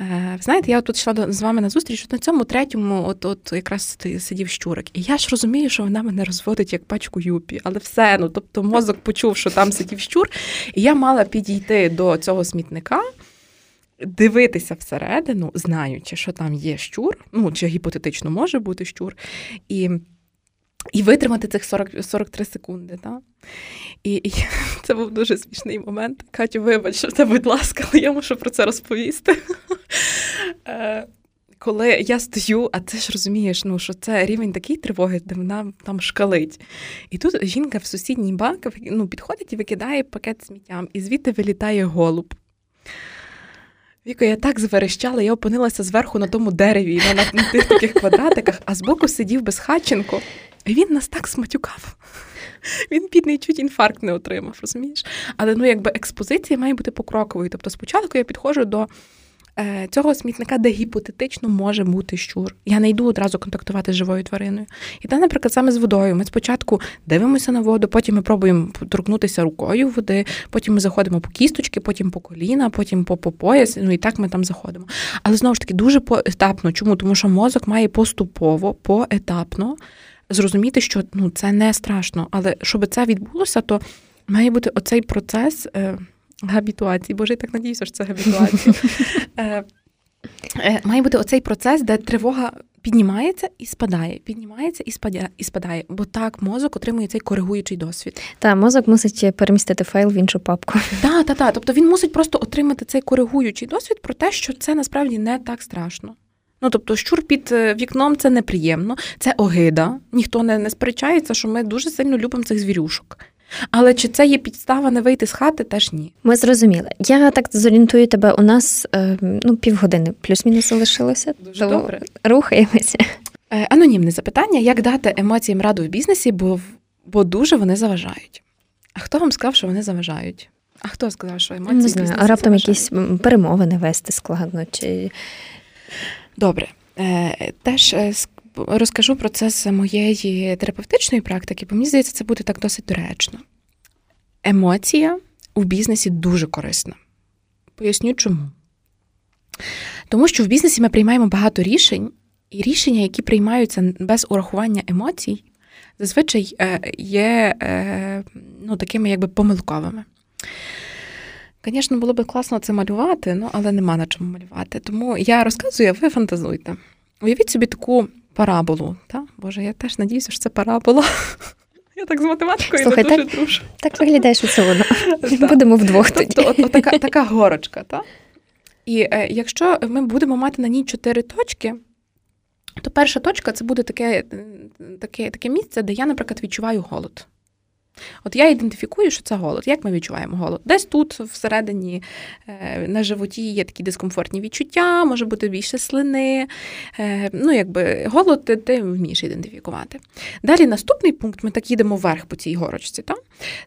е, знаєте, я тут йшла до, з вами на зустріч, от на цьому третьому, от от якраз сидів щурик. І я ж розумію, що вона мене розводить як пачку юпі, але все, ну тобто мозок почув, що там сидів щур, і я мала підійти до цього смітника дивитися всередину, знаючи, що там є щур, ну чи гіпотетично може бути щур, і і витримати цих 40, 43 секунди. Так? І, і [laughs] це був дуже смішний момент. Катю, вибач, це, будь ласка, але я мушу про це розповісти. [laughs] Е, коли я стою, а ти ж розумієш, ну що це рівень такий тривоги, де вона там шкалить. І тут жінка в сусідній банк ну, підходить і викидає пакет сміттям, і звідти вилітає голуб. Віко, я так зверещала, я опинилася зверху на тому дереві, на, на, на тих таких квадратиках, а збоку сидів безхатченко, і він нас так сматюкав. Він бідний чуть інфаркт не отримав, розумієш? Але ну якби експозиція має бути покроковою. Тобто спочатку я підходжу до цього смітника, де гіпотетично може бути щур. Я не йду одразу контактувати з живою твариною. І те, наприклад, саме з водою. Ми спочатку дивимося на воду, потім ми пробуємо торкнутися рукою води, потім ми заходимо по кісточки, потім по коліна, потім по, по пояс. Ну і так ми там заходимо. Але знову ж таки дуже поетапно. Чому? Тому що мозок має поступово, поетапно зрозуміти, що ну це не страшно. Але щоб це відбулося, то має бути оцей процес. Габітуації. Боже, я так надіюся, що це габітуація. [laughs] Е, е, має бути оцей процес, де тривога піднімається і спадає, піднімається і спадає, і спадає, бо так мозок отримує цей коригуючий досвід. Та мозок мусить перемістити файл в іншу папку. Так, так, так. Тобто він мусить просто отримати цей коригуючий досвід про те, що це насправді не так страшно. Ну, тобто, щур під е, вікном це неприємно, це огида. Ніхто не, не сперечається, що ми дуже сильно любимо цих звірюшок. Але чи це є підстава не вийти з хати, теж ні. Ми зрозуміли. Я так зорієнтую тебе. У нас е, ну півгодини плюс-мінус залишилося. Дуже добре. Рухаємося. Е, анонімне запитання: як дати емоціям раду в бізнесі, бо бо дуже вони заважають. А хто вам сказав, що вони заважають? А хто сказав, що емоції не знаю, а раптом якісь перемовини вести складно? чи... Добре. Е, теж розкажу процес моєї терапевтичної практики, бо мені здається, це буде так досить доречно. Емоція у бізнесі дуже корисна. Поясню чому. Тому що в бізнесі ми приймаємо багато рішень, і рішення, які приймаються без урахування емоцій, зазвичай е, є е, ну, такими якби помилковими. Звісно, було б класно це малювати, ну, але нема на чому малювати. Тому я розказую, а ви фантазуйте. Уявіть собі таку параболу. Та? Боже, я теж надіюся, що це парабола. [laughs] Я так з математикою Слухай, не дуже так, дружу. Так виглядає, що це воно. [laughs] Будемо вдвох тоді. Тобто, от, така, така горочка. Та? І е, якщо ми будемо мати на ній чотири точки, то перша точка це буде таке, таке, таке місце, де я, наприклад, відчуваю голод. От я ідентифікую, що це голод. Як ми відчуваємо голод? Десь тут, всередині, е, на животі є такі дискомфортні відчуття, може бути більше слини. Е, ну, якби голод ти, ти вмієш ідентифікувати. Далі наступний пункт, ми так їдемо вверх по цій горочці. Та?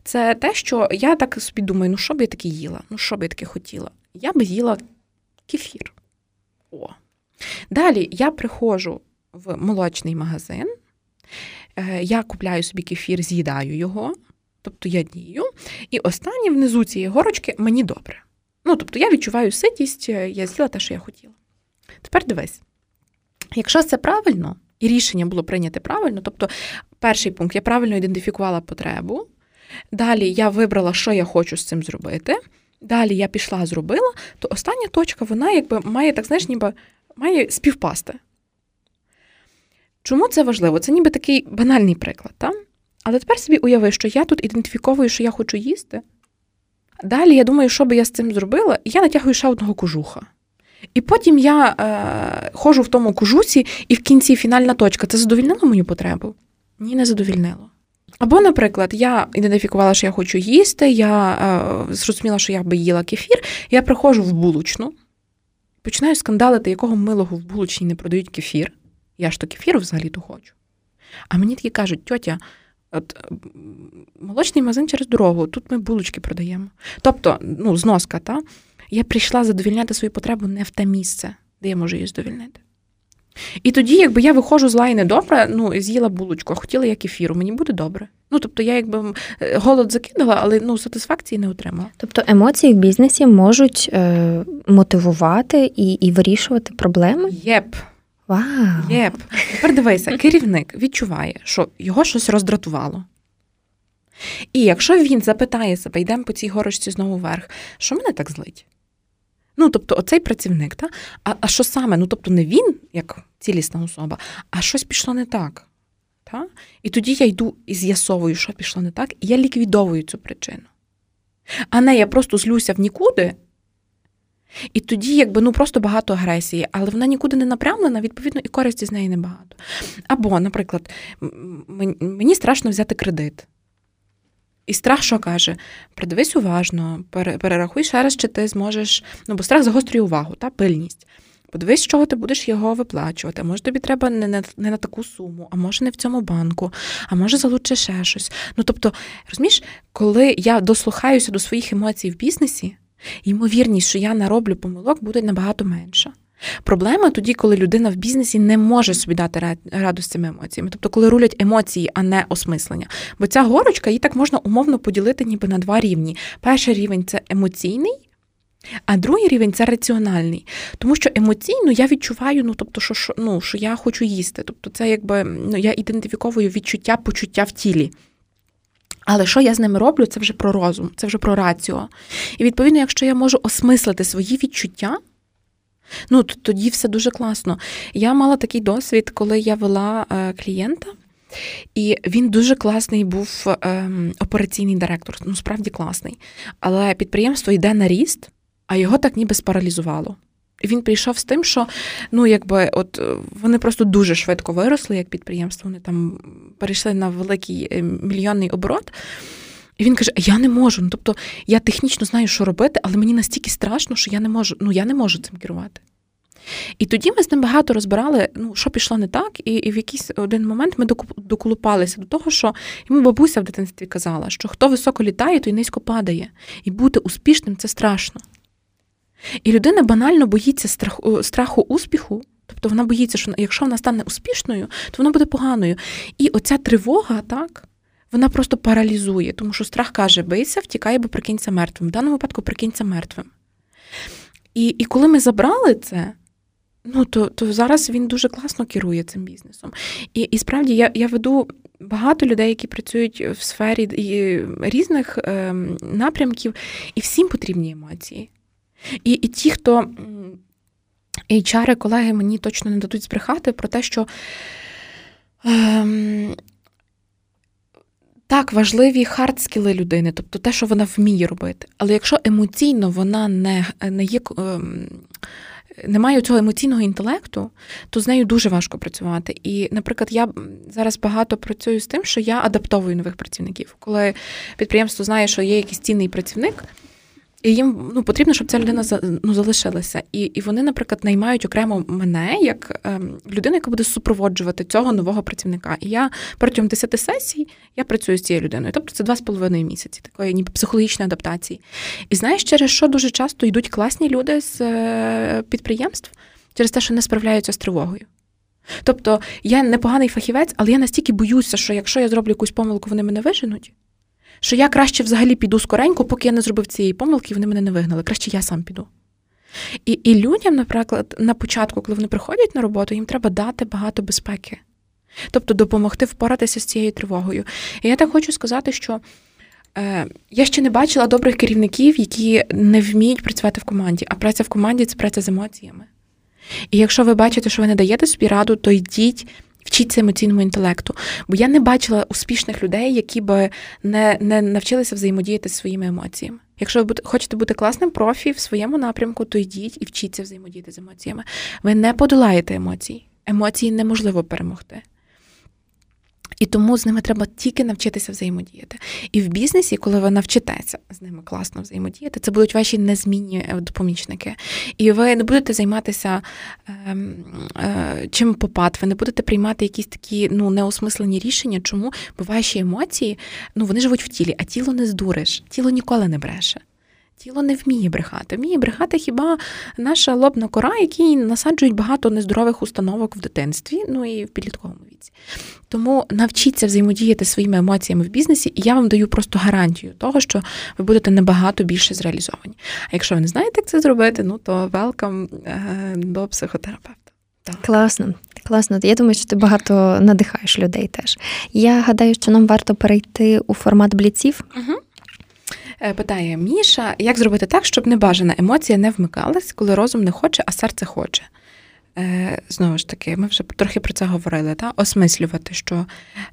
Це те, що я так собі думаю, ну що б я таке їла? Ну, що б я таке хотіла? Я б їла кефір. О. Далі я приходжу в молочний магазин. Е, я купляю собі кефір, з'їдаю його, тобто я дію. І останнє внизу цієї горочки мені добре. Ну, тобто я відчуваю ситість, е, я з'їла те, що я хотіла. Тепер дивись, якщо це правильно, і рішення було прийняте правильно, тобто перший пункт я правильно ідентифікувала потребу, далі я вибрала, що я хочу з цим зробити. Далі я пішла, зробила, то остання точка, вона якби має так, знаєш, ніби має співпасти. Чому це важливо? Це ніби такий банальний приклад, так? Але тепер собі уяви, що я тут ідентифіковую, що я хочу їсти. Далі я думаю, що би я з цим зробила, і я натягую ще одного кожуха. І потім я е, ходжу в тому кожусі, і в кінці фінальна точка це задовільнило мою потребу? Ні, не задовільнило. Або, наприклад, я ідентифікувала, що я хочу їсти, я е, зрозуміла, що я би їла кефір, я приходжу в булочну, починаю скандалити, якого милого в булочній не продають кефір. Я ж то кефіру взагалі-то хочу. А мені такі кажуть, тьотя, от молочний магазин через дорогу, тут ми булочки продаємо. Тобто, ну, зноска, та? я прийшла задовільняти свою потребу не в те місце, де я можу її задовільнити. І тоді, якби я виходжу з лайни добре, ну, з'їла булочку, а хотіла я кефіру, мені буде добре. Ну, тобто, я якби е, голод закидала, але ну, сатисфакції не отримала. Тобто емоції в бізнесі можуть е, мотивувати і і вирішувати проблеми? Єп. Вау! Єп. Тепер дивися, керівник відчуває, що його щось роздратувало. І якщо він запитає себе, йдемо по цій горочці знову вверх, що мене так злить? Ну, тобто, оцей працівник, та? А а що саме? Ну, тобто, не він, як цілісна особа, а щось пішло не так. Та? І тоді я йду і з'ясовую, що пішло не так, і я ліквідовую цю причину. А не я просто злюся в нікуди і тоді, якби ну просто багато агресії, але вона нікуди не напрямлена, відповідно, і користі з неї небагато. Або, наприклад, мені страшно взяти кредит. І страх, що каже, придивись уважно, перерахуй ще раз, чи ти зможеш. Ну, бо страх загострює увагу, та пильність. Подивись, з чого ти будеш його виплачувати. Може, тобі треба не на, не на таку суму, а може не в цьому банку, а може залучше ще щось. Ну тобто, розумієш, коли я дослухаюся до своїх емоцій в бізнесі, ймовірність, що я нароблю помилок, буде набагато менша. Проблема тоді, коли людина в бізнесі не може собі дати раду з цими емоціями, тобто, коли рулять емоції, а не осмислення. Бо ця горочка її так можна умовно поділити ніби на два рівні. Перший рівень це емоційний. А другий рівень це раціональний. Тому що емоційно я відчуваю, ну тобто, що що, ну, що я хочу їсти. Тобто, це якби ну, я ідентифіковую відчуття, почуття в тілі. Але що я з ними роблю, це вже про розум, це вже про раціо. І відповідно, якщо я можу осмислити свої відчуття, ну тоді все дуже класно. Я мала такий досвід, коли я вела е, клієнта. І він дуже класний був ем, операційний директор, ну справді класний. Але підприємство йде на ріст, а його так ніби спаралізувало. Він прийшов з тим, що ну, якби, от вони просто дуже швидко виросли як підприємство. Вони там перейшли на великий е, мільйонний оборот. І він каже: Я не можу. Ну, тобто я технічно знаю, що робити, але мені настільки страшно, що я не можу, ну я не можу цим керувати. І тоді ми з ним багато розбирали, ну, що пішло не так, і і в якийсь один момент ми доколупалися до того, що йому бабуся в дитинстві казала, що хто високо літає, той низько падає. І бути успішним це страшно. І людина банально боїться страху, страху успіху. Тобто вона боїться, що якщо вона стане успішною, то вона буде поганою. І оця тривога, так, вона просто паралізує, тому що страх каже: бийся, втікай, бо прикинься мертвим. В даному випадку прикинься мертвим. І і коли ми забрали це, ну то то зараз він дуже класно керує цим бізнесом. І і справді я я веду багато людей, які працюють в сфері різних е, напрямків, і всім потрібні емоції. І і ті, хто HR, колеги мені точно не дадуть збрехати про те, що ем, так, важливі хардскіли людини, тобто те, що вона вміє робити. Але якщо емоційно вона не не є. Ем, немає цього емоційного інтелекту, то з нею дуже важко працювати. І, наприклад, я зараз багато працюю з тим, що я адаптовую нових працівників. Коли підприємство знає, що є якийсь цінний працівник, і їм ну, потрібно, щоб ця людина ну, залишилася. І і вони, наприклад, наймають окремо мене як ем, людину, яка буде супроводжувати цього нового працівника. І я протягом 10 сесій я працюю з цією людиною. Тобто це два з половиною місяці, такої ніби психологічної адаптації. І знаєш, через що дуже часто йдуть класні люди з е, підприємств через те, що не справляються з тривогою. Тобто я непоганий фахівець, але я настільки боюся, що якщо я зроблю якусь помилку, вони мене виженуть що я краще взагалі піду скоренько, поки я не зробив цієї помилки, і вони мене не вигнали. Краще я сам піду. І і людям, наприклад, на початку, коли вони приходять на роботу, їм треба дати багато безпеки, тобто допомогти впоратися з цією тривогою. І я так хочу сказати, що е, я ще не бачила добрих керівників, які не вміють працювати в команді, а праця в команді це праця з емоціями. І якщо ви бачите, що ви не даєте собі раду, то йдіть Вчіться емоційному інтелекту. Бо я не бачила успішних людей, які би не не навчилися взаємодіяти зі своїми емоціями. Якщо ви хочете бути класним профі в своєму напрямку, то йдіть і вчіться взаємодіяти з емоціями. Ви не подолаєте емоції. Емоції неможливо перемогти. І тому з ними треба тільки навчитися взаємодіяти. І в бізнесі, коли ви навчитеся з ними класно взаємодіяти, це будуть ваші незмінні е, допомічники. І ви не будете займатися е, е, чим попад, ви не будете приймати якісь такі ну, неосмислені рішення. Чому? Бо ваші емоції ну, вони живуть в тілі, а тіло не здуриш, тіло ніколи не бреше. Тіло не вміє брехати. Вміє брехати хіба наша лобна кора, якій насаджують багато нездорових установок в дитинстві, ну і в підлітковому віці. Тому навчіться взаємодіяти своїми емоціями в бізнесі, і я вам даю просто гарантію того, що ви будете набагато більше зреалізовані. А якщо ви не знаєте, як це зробити, ну то велкам до психотерапевта. Так. Класно. Класно, я думаю, що ти багато надихаєш людей теж. Я гадаю, що нам варто перейти у формат бліців. Угу. Питає Міша, як зробити так, щоб небажана емоція не вмикалась, коли розум не хоче, а серце хоче. Е, знову ж таки, ми вже трохи про це говорили, та? осмислювати, що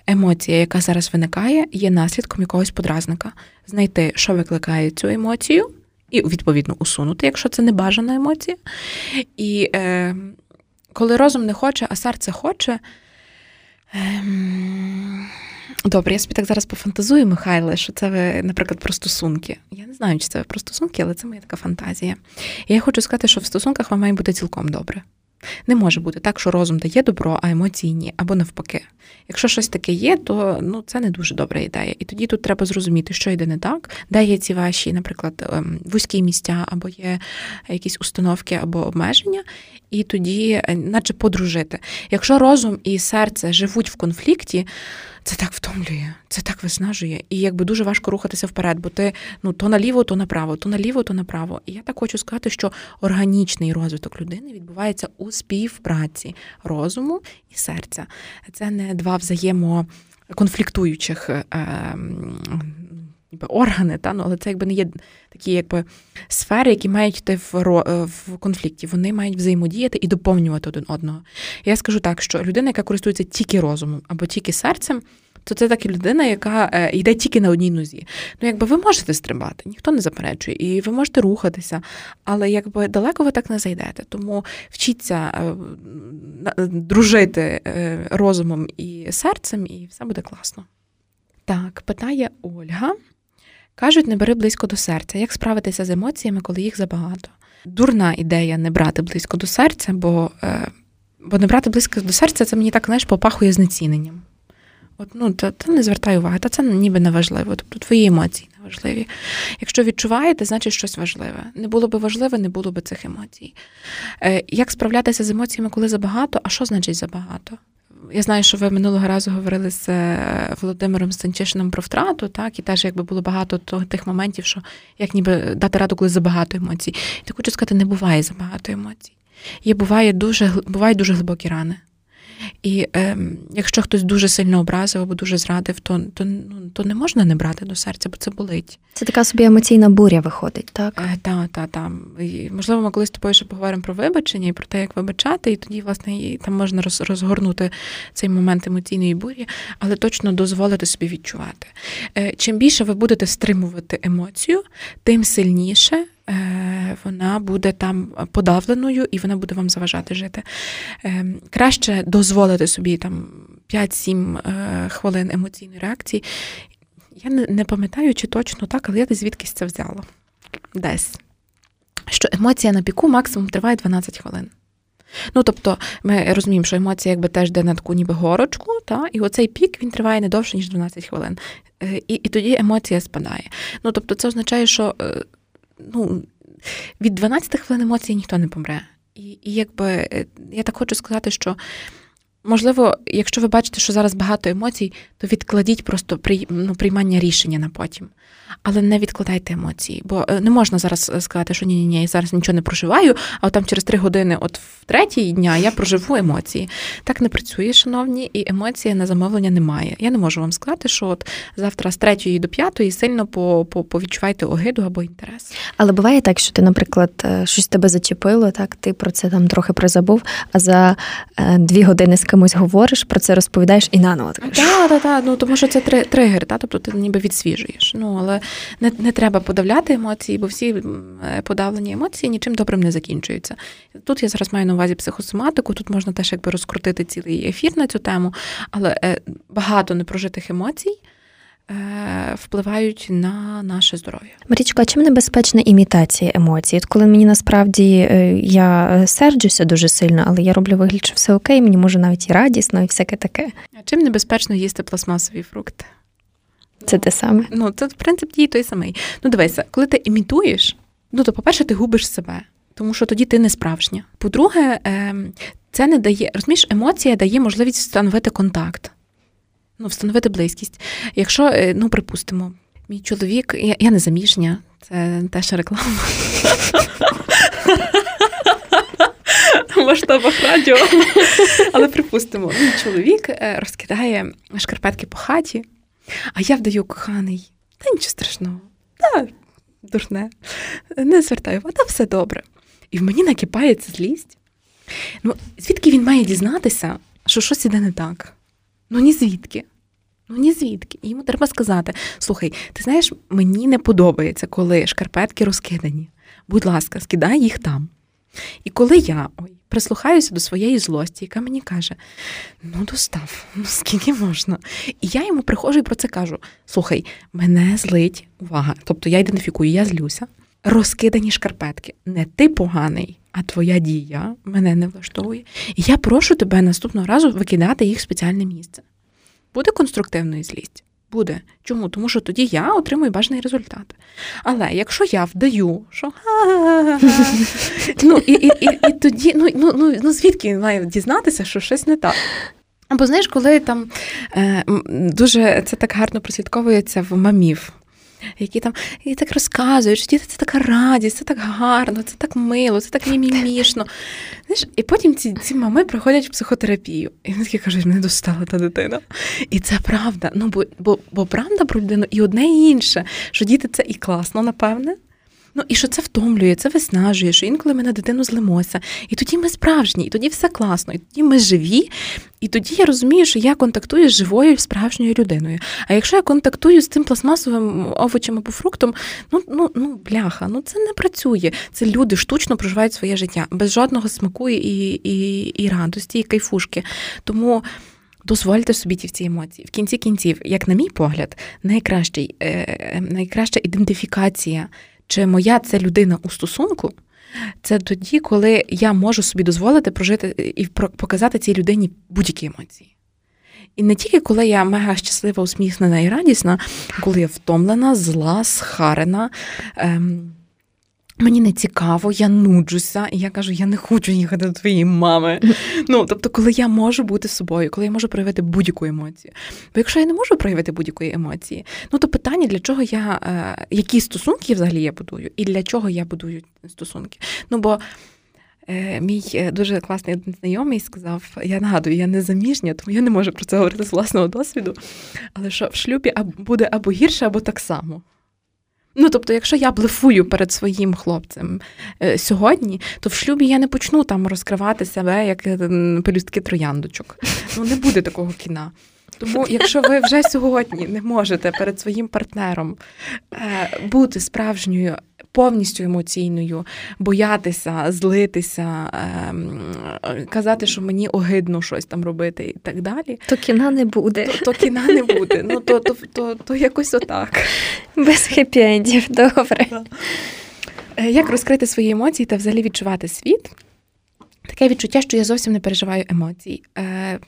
емоція, яка зараз виникає, є наслідком якогось подразника. Знайти, що викликає цю емоцію, і, відповідно, усунути, якщо це небажана емоція. І е, коли розум не хоче, а серце хоче. Е, Добре, я собі так зараз пофантазую, Михайле, що це ви, наприклад, про стосунки. Я не знаю, чи це ви про стосунки, але це моя така фантазія. І я хочу сказати, що в стосунках вам має бути цілком добре. Не може бути так, що розум дає добро, а емоції ні, або навпаки. Якщо щось таке є, то ну це не дуже добра ідея. І тоді тут треба зрозуміти, що йде не так, де є ці ваші, наприклад, ем, вузькі місця, або є якісь установки або обмеження, і тоді, е, наче подружити. Якщо розум і серце живуть в конфлікті це так втомлює, це так виснажує, і якби дуже важко рухатися вперед, бо ти ну то наліво, то направо, то наліво, то направо. І я так хочу сказати, що органічний розвиток людини відбувається у співпраці розуму і серця. Це не два взаємоконфліктуючих. Е, Органи, та ну але це якби не є такі, якби сфери, які мають йти в е, в конфлікті. Вони мають взаємодіяти і доповнювати один одного. Я скажу так, що людина, яка користується тільки розумом або тільки серцем, то це така людина, яка е, йде тільки на одній нозі. Ну, якби ви можете стрибати, ніхто не заперечує, і ви можете рухатися, але якби далеко ви так не зайдете. Тому вчіться е, дружити розумом і серцем, і все буде класно. Так, питає Ольга. Кажуть, не бери близько до серця. Як справитися з емоціями, коли їх забагато? Дурна ідея не брати близько до серця, бо е, бо не брати близько до серця це мені так знаєш, попахує знеціненням. От, ну, та, та не звертай уваги, та це ніби не важливо. Тобто твої емоції не важливі. Якщо відчуваєте, значить щось важливе. Не було би важливе, не було би цих емоцій. Е, Як справлятися з емоціями, коли забагато? А що значить забагато? Я знаю, що ви минулого разу говорили з е, Володимиром Станчишином про втрату, так, і теж якби було багато тих моментів, що як ніби дати раду, коли забагато емоцій. Так хочу сказати, не буває забагато емоцій. Є буває дуже бувають дуже глибокі рани. І е, якщо хтось дуже сильно образив або дуже зрадив, то то, ну, то не можна не брати до серця, бо це болить. Це така собі емоційна буря виходить, так? Е, Так, так, так. Можливо, ми колись з тобою ще поговоримо про вибачення і про те, як вибачати, і тоді, власне, і там можна роз, розгорнути цей момент емоційної бурі, але точно дозволити собі відчувати. Е, чим більше ви будете стримувати емоцію, тим сильніше вона буде там подавленою і вона буде вам заважати жити. Е, краще дозволити собі там 5-7 е, хвилин емоційної реакції. Я не пам'ятаю, чи точно так, але я десь звідкись це взяла. Десь. Що емоція на піку максимум триває 12 хвилин. Ну, тобто, ми розуміємо, що емоція якби теж йде на таку ніби горочку, та? і оцей пік він триває не довше, ніж 12 хвилин. І і тоді емоція спадає. Ну, тобто, це означає, що ну, від 12 хвилин емоцій ніхто не помре. І, і якби е, я так хочу сказати, що. Можливо, якщо ви бачите, що зараз багато емоцій, то відкладіть просто ну, приймання рішення на потім але не відкладайте емоції, бо е, не можна зараз е, сказати, що ні, ні, ні, я зараз нічого не проживаю, а от там через три години, от в третій дня, я проживу емоції. Так не працює, шановні, і емоції на замовлення немає. Я не можу вам сказати, що от завтра з третьої до п'ятої сильно по, по, повідчувайте огиду або інтерес. Але буває так, що ти, наприклад, е, щось тебе зачепило, так ти про це там трохи призабув, а за дві години з кимось говориш, про це розповідаєш і наново. Так, так, так, ну тому що це тригер, та, тобто ти ніби відсвіжуєш. Ну але не не треба подавляти емоції, бо всі е, подавлені емоції нічим добрим не закінчуються. Тут я зараз маю на увазі психосоматику, тут можна теж якби розкрутити цілий ефір на цю тему, але е, багато непрожитих емоцій. Е, впливають на наше здоров'я. Марічко, а чим небезпечна імітація емоцій? От коли мені насправді я серджуся дуже сильно, але я роблю вигляд, що все окей, мені може навіть і радісно, і всяке таке. А чим небезпечно їсти пластмасові фрукти? Це те саме. Ну, це принцип дії той самий. Ну, дивися, коли ти імітуєш, ну то, по-перше, ти губиш себе, тому що тоді ти не справжня. По-друге, ем, це не дає, розумієш, емоція дає можливість встановити контакт, ну, встановити близькість. Якщо, е, ну, припустимо, мій чоловік, я, я не заміжня, це теж реклама. Масштабах радіо. Але припустимо, мій чоловік е, розкидає шкарпетки по хаті. А я вдаю коханий, та нічого страшного, та дурне, не звертаю, а та все добре. І в мені накипається злість. Ну, Звідки він має дізнатися, що щось іде не так? Ну, ні звідки. Ну, ні звідки. І йому треба сказати: слухай, ти знаєш, мені не подобається, коли шкарпетки розкидані. Будь ласка, скидай їх там. І коли я ой, прислухаюся до своєї злості, яка мені каже: ну, достав, ну скільки можна. І я йому приходжу і про це кажу: слухай, мене злить увага. Тобто я ідентифікую, я злюся. Розкидані шкарпетки. Не ти поганий, а твоя дія мене не влаштовує. І я прошу тебе наступного разу викидати їх в спеціальне місце. Буде конструктивної злість? Буде. Чому? Тому що тоді я отримую бажаний результат. Але якщо я вдаю, що ну і і, і, і тоді, ну ну, ну, ну звідки має дізнатися, що щось не так. Або знаєш, коли там е, дуже це так гарно прослідковується в мамів які там і так розказують, що діти це така радість, це так гарно, це так мило, це так мімімішно. Знаєш, І потім ці ці мами приходять в психотерапію. І вони такі кажуть, мене достала та дитина. І це правда. Ну, Бо бо, бо правда про людину і одне і інше, що діти це і класно, напевне. Ну і що це втомлює, це виснажує, що інколи ми на дитину злимося. І тоді ми справжні, і тоді все класно, і тоді ми живі. І тоді я розумію, що я контактую з живою справжньою людиною. А якщо я контактую з цим пластмасовим овочем або фруктом, ну ну ну бляха, ну це не працює. Це люди штучно проживають своє життя без жодного смаку і, і, і радості, і кайфушки. Тому. Дозвольте собі ті ці емоції. В кінці кінців, як на мій погляд, найкращий, е, е найкраща ідентифікація чи моя це людина у стосунку, це тоді, коли я можу собі дозволити прожити і показати цій людині будь-які емоції. І не тільки коли я мега щаслива, усміхнена і радісна, коли я втомлена, зла, схарена. Ем, Мені не цікаво, я нуджуся, і я кажу, я не хочу їхати до твоєї мами. Ну, тобто, коли я можу бути собою, коли я можу проявити будь-яку емоцію. Бо якщо я не можу проявити будь-якої емоції, ну то питання, для чого я, е, які стосунки взагалі я будую, і для чого я будую стосунки. Ну бо е, мій е, дуже класний знайомий сказав: я нагадую, я не заміжня, тому я не можу про це говорити з власного досвіду. Але що в шлюбі буде або гірше, або так само. Ну, тобто, якщо я блефую перед своїм хлопцем е, сьогодні, то в шлюбі я не почну там розкривати себе як е, пелюстки трояндочок. Ну, не буде такого кіна. Тому, якщо ви вже сьогодні не можете перед своїм партнером е, бути справжньою, повністю емоційною, боятися, злитися, е, казати, що мені огидно щось там робити і так далі, то кіна не буде. То, то кіна не буде. Ну то, то, то, то якось отак. Без хеппі-ендів, добре. Е, як розкрити свої емоції та взагалі відчувати світ? Таке відчуття, що я зовсім не переживаю емоцій.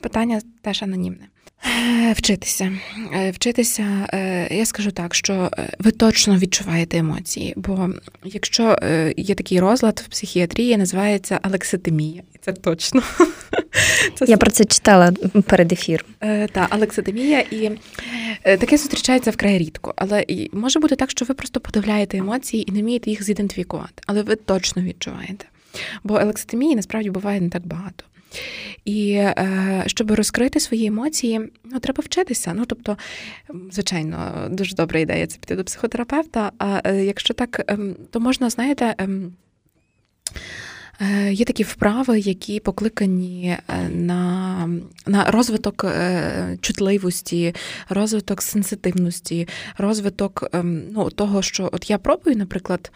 Питання теж анонімне. Е, вчитися. Е, вчитися, е, я скажу так, що ви точно відчуваєте емоції. Бо якщо є такий розлад в психіатрії, називається алекситемія. І це точно. [laughs] Це... Я про це читала перед ефіром. Так, алекситемія, і таке зустрічається вкрай рідко. Але може бути так, що ви просто подивляєте емоції і не вмієте їх зідентифікувати. Але ви точно відчуваєте. Бо алекситемії насправді буває не так багато. І е, щоб розкрити свої емоції, ну треба вчитися. Ну тобто, звичайно, дуже добра ідея це піти до психотерапевта. А е, якщо так, ем, то можна, знаєте. Ем, е, є такі вправи, які покликані на на розвиток чутливості, розвиток сенситивності, розвиток ем, ну, того, що от я пробую, наприклад,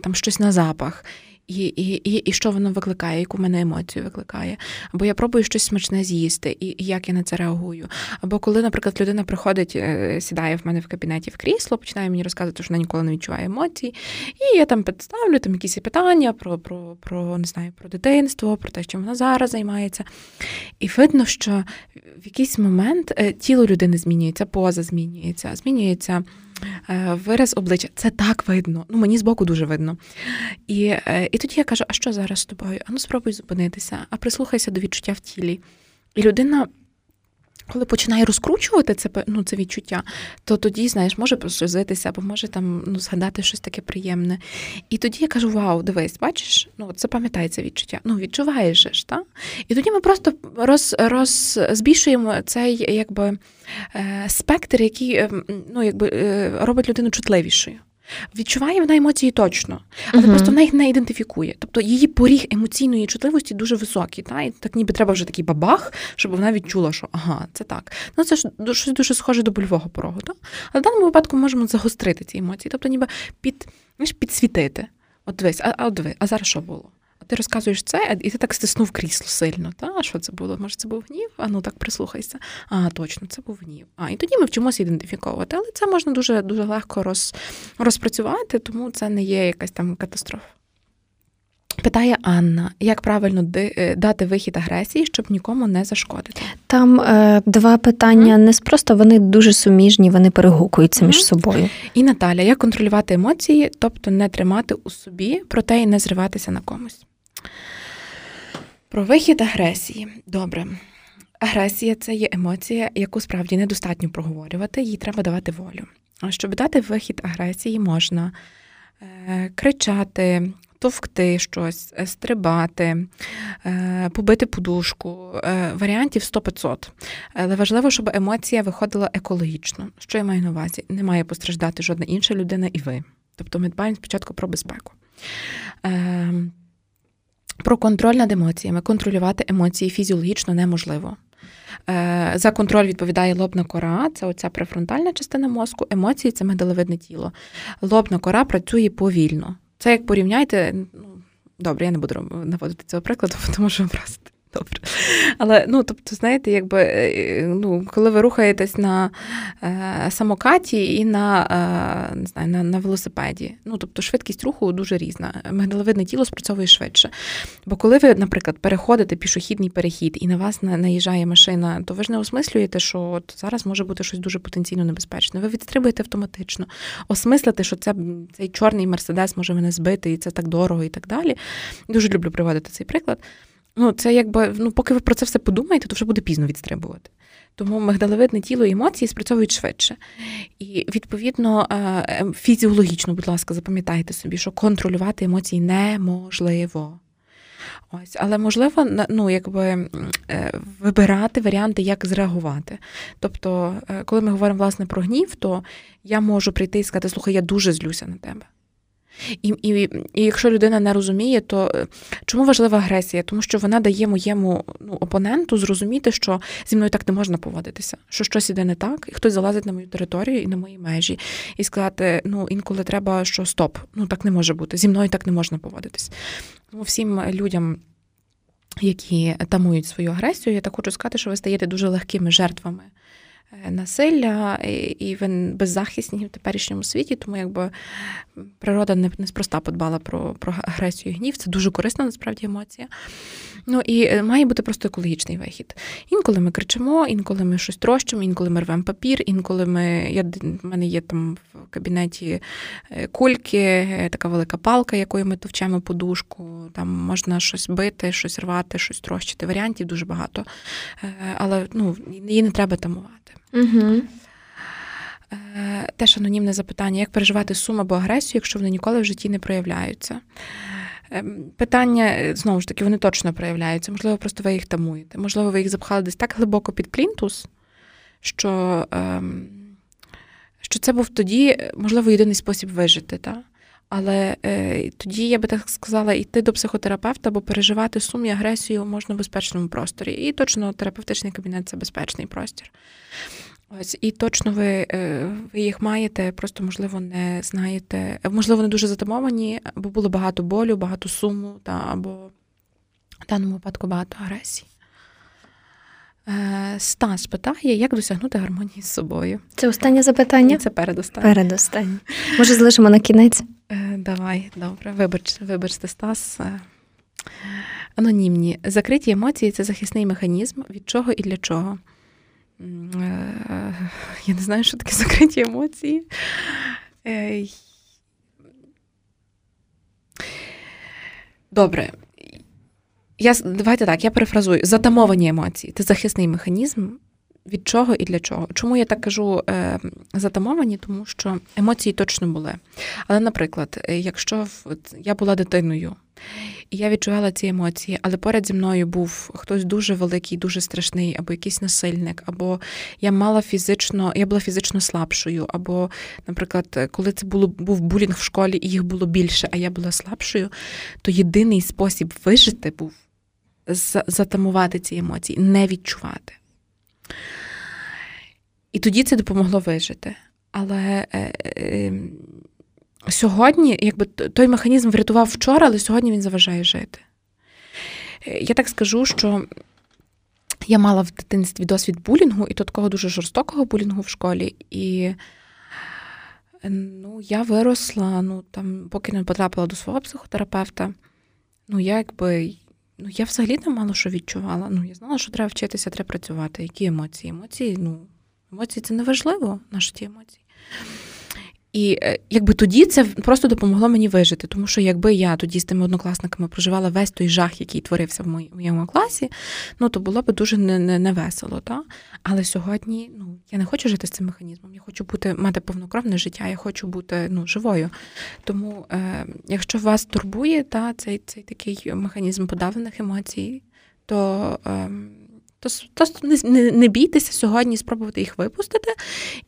там щось на запах. І і, і, і що воно викликає, яку мене емоцію викликає. Або я пробую щось смачне з'їсти, і, і як я на це реагую. Або коли, наприклад, людина приходить, е, сідає в мене в кабінеті в крісло, починає мені розказувати, що вона ніколи не відчуває емоцій. І я там підставлю там якісь питання про, про, про не знаю, про дитинство, про те, чим вона зараз займається. І видно, що в якийсь момент е, тіло людини змінюється, поза змінюється, змінюється. Е, вираз обличчя. Це так видно. Ну, мені збоку дуже видно. І е, і тоді я кажу: а що зараз з тобою? А ну спробуй зупинитися, а прислухайся до відчуття в тілі. І людина коли починає розкручувати це ну, це відчуття, то тоді, знаєш, може прослюзитися, або може там ну, згадати щось таке приємне. І тоді я кажу: Вау, дивись, бачиш, ну це пам'ятай це відчуття. Ну, відчуваєш ж, так? І тоді ми просто роз, роз, збільшуємо цей якби, е, спектр, який ем, ну, якби, е, робить людину чутливішою. Відчуває вона емоції точно, але uh-huh. просто вона їх не ідентифікує. Тобто її поріг емоційної чутливості дуже високий. Та? І так ніби треба вже такий бабах, щоб вона відчула, що ага, це так. Ну це ж щось дуже схоже до больового порогу. Та? Але в даному випадку ми можемо загострити ці емоції, тобто ніби під, знаєш, підсвітити. От дивись, а, а, диви, а зараз що було? Ти розказуєш це, і ти так стиснув крісло сильно. Та а що це було? Може, це був гнів? А ну так прислухайся. А, точно, це був гнів. А і тоді ми вчимося ідентифіковувати. Але це можна дуже дуже легко роз, розпрацювати, тому це не є якась там катастрофа. Питає Анна, як правильно е, дати вихід агресії, щоб нікому не зашкодити? Там е, два питання mm-hmm. просто вони дуже суміжні, вони перегукуються mm-hmm. між собою. І Наталя, як контролювати емоції, тобто не тримати у собі, проте і не зриватися на комусь. Про вихід агресії. Добре. Агресія це є емоція, яку справді недостатньо проговорювати, їй треба давати волю. А щоб дати вихід агресії, можна е, кричати, товкти щось, е, стрибати, е, побити подушку. Е, варіантів 100-500. Але важливо, щоб емоція виходила екологічно. Що я маю на увазі? Не має постраждати жодна інша людина і ви. Тобто ми дбаємо спочатку про безпеку. Про контроль над емоціями. Контролювати емоції фізіологічно неможливо. За контроль відповідає лобна кора, це оця префронтальна частина мозку, емоції це медалевидне тіло. Лобна кора працює повільно. Це як порівняйте. ну, Добре, я не буду наводити цього прикладу, [laughs] тому що образити. добре. Але ну, тобто, знаєте, якби е, ну, коли ви рухаєтесь на е, самокаті і на е, не знаю, на, на велосипеді, ну тобто швидкість руху дуже різна. Мигдаловидне тіло спрацьовує швидше. Бо коли ви, наприклад, переходите пішохідний перехід і на вас наїжджає машина, то ви ж не осмислюєте, що от зараз може бути щось дуже потенційно небезпечне. Ви відстрибуєте автоматично, осмислити, що це цей чорний мерседес може мене збити, і це так дорого, і так далі. Дуже люблю приводити цей приклад. Ну, це якби, ну, поки ви про це все подумаєте, то вже буде пізно відстрибувати. Тому мигдалевидне тіло і емоції спрацьовують швидше. І, відповідно, е, е, фізіологічно, будь ласка, запам'ятайте собі, що контролювати емоції неможливо. Ось, Але можливо ну, якби, е, вибирати варіанти, як зреагувати. Тобто, коли ми говоримо власне про гнів, то я можу прийти і сказати, слухай, я дуже злюся на тебе. І, і, і якщо людина не розуміє, то е, чому важлива агресія? Тому що вона дає моєму ну, опоненту зрозуміти, що зі мною так не можна поводитися, що щось іде не так, і хтось залазить на мою територію і на мої межі, і сказати: ну інколи треба, що стоп, ну так не може бути, зі мною так не можна поводитись. Тому всім людям. Які тамують свою агресію, я так хочу сказати, що ви стаєте дуже легкими жертвами насилля, і він беззахисні в теперішньому світі, тому якби природа не неспроста подбала про про агресію і гнів. Це дуже корисна насправді емоція. Ну і е, має бути просто екологічний вихід. Інколи ми кричимо, інколи ми щось трощимо, інколи ми рвемо папір, інколи ми. Я, в мене є там в кабінеті е, кульки, така велика палка, якою ми товчемо подушку. Там можна щось бити, щось рвати, щось трощити. Варіантів дуже багато. Але ну, її не треба тамувати. Угу. Теж анонімне запитання: як переживати сум або агресію, якщо вони ніколи в житті не проявляються? Ем, питання, знову ж таки, вони точно проявляються. Можливо, просто ви їх тамуєте. Можливо, ви їх запхали десь так глибоко під плінтус, що ем, що це був тоді, можливо, єдиний спосіб вижити. Та? Але е, тоді я би так сказала, йти до психотерапевта, бо переживати сум і агресію можна в безпечному просторі. І точно терапевтичний кабінет це безпечний простір. Ось і точно ви е, ви їх маєте, просто можливо не знаєте. Можливо, не дуже затамовані, бо було багато болю, багато суму, та або в даному випадку багато агресії. Е, Стас питає, як досягнути гармонії з собою. Це останнє запитання? Це передостаннє. Передостаннє. Може, залишимо на кінець? Е, давай, добре. Вибач, вибачте, Стас. Анонімні. Закриті емоції це захисний механізм. Від чого і для чого? Я не знаю, що таке закриті емоції. Е, добре. Я, Давайте так, я перефразую. Затамовані емоції це захисний механізм. Від чого і для чого? Чому я так кажу е, затамовані? Тому що емоції точно були. Але, наприклад, якщо я була дитиною і я відчувала ці емоції, але поряд зі мною був хтось дуже великий, дуже страшний, або якийсь насильник, або я мала фізично, я була фізично слабшою, або, наприклад, коли це було був булінг в школі, і їх було більше, а я була слабшою, то єдиний спосіб вижити був затамувати ці емоції, не відчувати. І тоді це допомогло вижити. Але е, е, сьогодні, якби той механізм врятував вчора, але сьогодні він заважає жити. я так скажу, що я мала в дитинстві досвід булінгу, і то такого дуже жорстокого булінгу в школі. І ну, я виросла, ну там, поки не потрапила до свого психотерапевта, ну я якби. Ну, я взагалі не мало що відчувала. Ну, я знала, що треба вчитися, треба працювати. Які емоції? Емоції, ну, емоції це не важливо, наші ті емоції. І е, якби тоді це просто допомогло мені вижити, тому що якби я тоді з тими однокласниками проживала весь той жах, який творився в моєму класі, ну то було б дуже невесело. Не, не та? Але сьогодні ну, я не хочу жити з цим механізмом. Я хочу бути мати повнокровне життя, я хочу бути ну, живою. Тому, е, якщо вас турбує та, цей цей такий механізм подавлених емоцій, то. Е, то не, не бійтеся сьогодні спробувати їх випустити.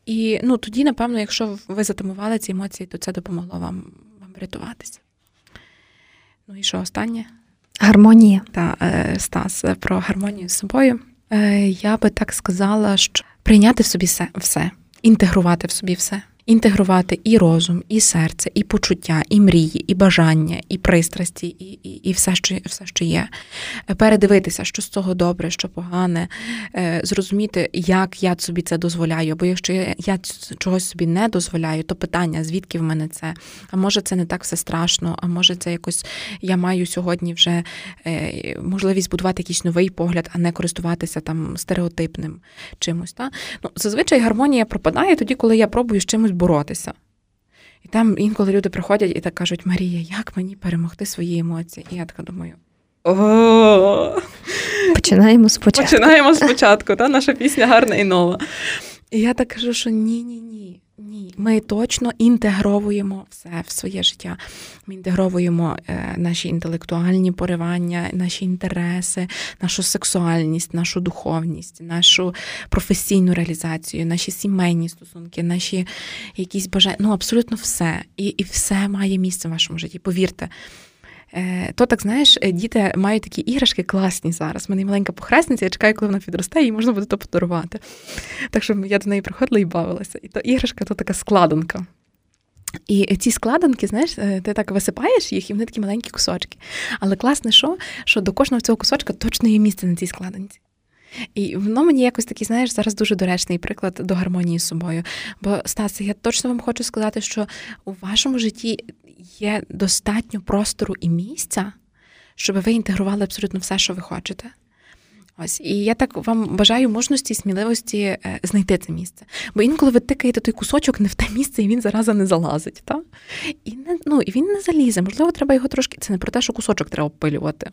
І ну, тоді, напевно, якщо ви затамували ці емоції, то це допомогло вам вам врятуватися. Ну і що останнє? Гармонія. Та е, Стас е, про гармонію з собою. Е, я би так сказала, що прийняти в собі все, все, інтегрувати в собі все інтегрувати і розум, і серце, і почуття, і мрії, і бажання, і пристрасті, і і, і все, що все, що є. Передивитися, що з цього добре, що погане, е, зрозуміти, як я собі це дозволяю. Бо якщо я, я чогось собі не дозволяю, то питання, звідки в мене це? А може, це не так все страшно, а може, це якось я маю сьогодні вже е, можливість будувати якийсь новий погляд, а не користуватися там стереотипним чимось. Та? Ну, Зазвичай гармонія пропадає тоді, коли я пробую з чимось боротися. І там інколи люди приходять і так кажуть: Марія, як мені перемогти свої емоції? І я така думаю. Починаємо спочатку. Починаємо спочатку, та наша пісня гарна і нова. І я так кажу, що ні, ні, ні. Ми точно інтегровуємо все в своє життя. Ми інтегровуємо е, наші інтелектуальні поривання, наші інтереси, нашу сексуальність, нашу духовність, нашу професійну реалізацію, наші сімейні стосунки, наші якісь бажання. Ну абсолютно все. І, І все має місце в вашому житті. Повірте. Е, то так знаєш, е, діти мають такі іграшки класні зараз. У мене маленька похресниця, я чекаю, коли вона підросте, і можна буде то подарувати. Так що я до неї приходила і бавилася. І то іграшка то така складанка. І ці складанки, знаєш, е, ти так висипаєш їх, і вони такі маленькі кусочки. Але класне, що що до кожного цього кусочка точно є місце на цій складанці. І воно мені якось такий, знаєш, зараз дуже доречний приклад до гармонії з собою. Бо, Стасе, я точно вам хочу сказати, що у вашому житті є достатньо простору і місця, щоб ви інтегрували абсолютно все, що ви хочете. Ось, і я так вам бажаю мужності сміливості е, знайти це місце. Бо інколи ви тикаєте той кусочок не в те місце, і він зараза не залазить. Та? І не, ну, і він не залізе. Можливо, треба його трошки. Це не про те, що кусочок треба обпилювати.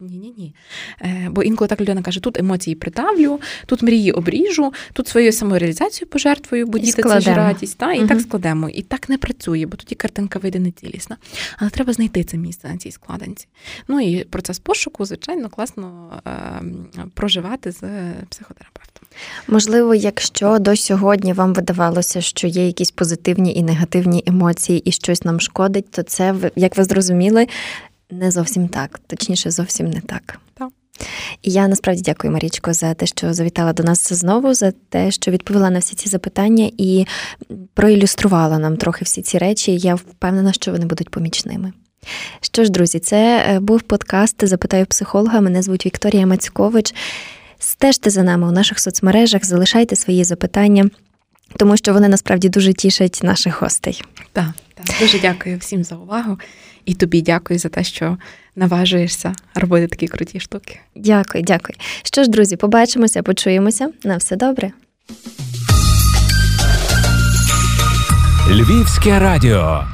Ні-ні ні. Е, Бо інколи так людина каже: тут емоції притавлю, тут мрії обріжу, тут свою самореалізацію пожертвую, бо діти це ж радість. Та? І угу. так складемо. І так не працює, бо тоді картинка вийде не цілісна. Але треба знайти це місце на цій складанці. Ну і процес пошуку, звичайно, класно е, проживати з психотерапевтом. Можливо, якщо до сьогодні вам видавалося, що є якісь позитивні і негативні емоції, і щось нам шкодить, то це як ви зрозуміли, не зовсім так, точніше, зовсім не так. Так. І я насправді дякую, Марічко, за те, що завітала до нас знову, за те, що відповіла на всі ці запитання і проілюструвала нам трохи всі ці речі. Я впевнена, що вони будуть помічними. Що ж, друзі, це е, був подкаст Запитаю психолога. Мене звуть Вікторія Мацькович. Стежте за нами у наших соцмережах, залишайте свої запитання, тому що вони насправді дуже тішать наших гостей. Так, так. дуже дякую всім за увагу. І тобі дякую за те, що наважуєшся робити такі круті штуки. Дякую, дякую. Що ж, друзі, побачимося, почуємося. На все добре. Львівське радіо.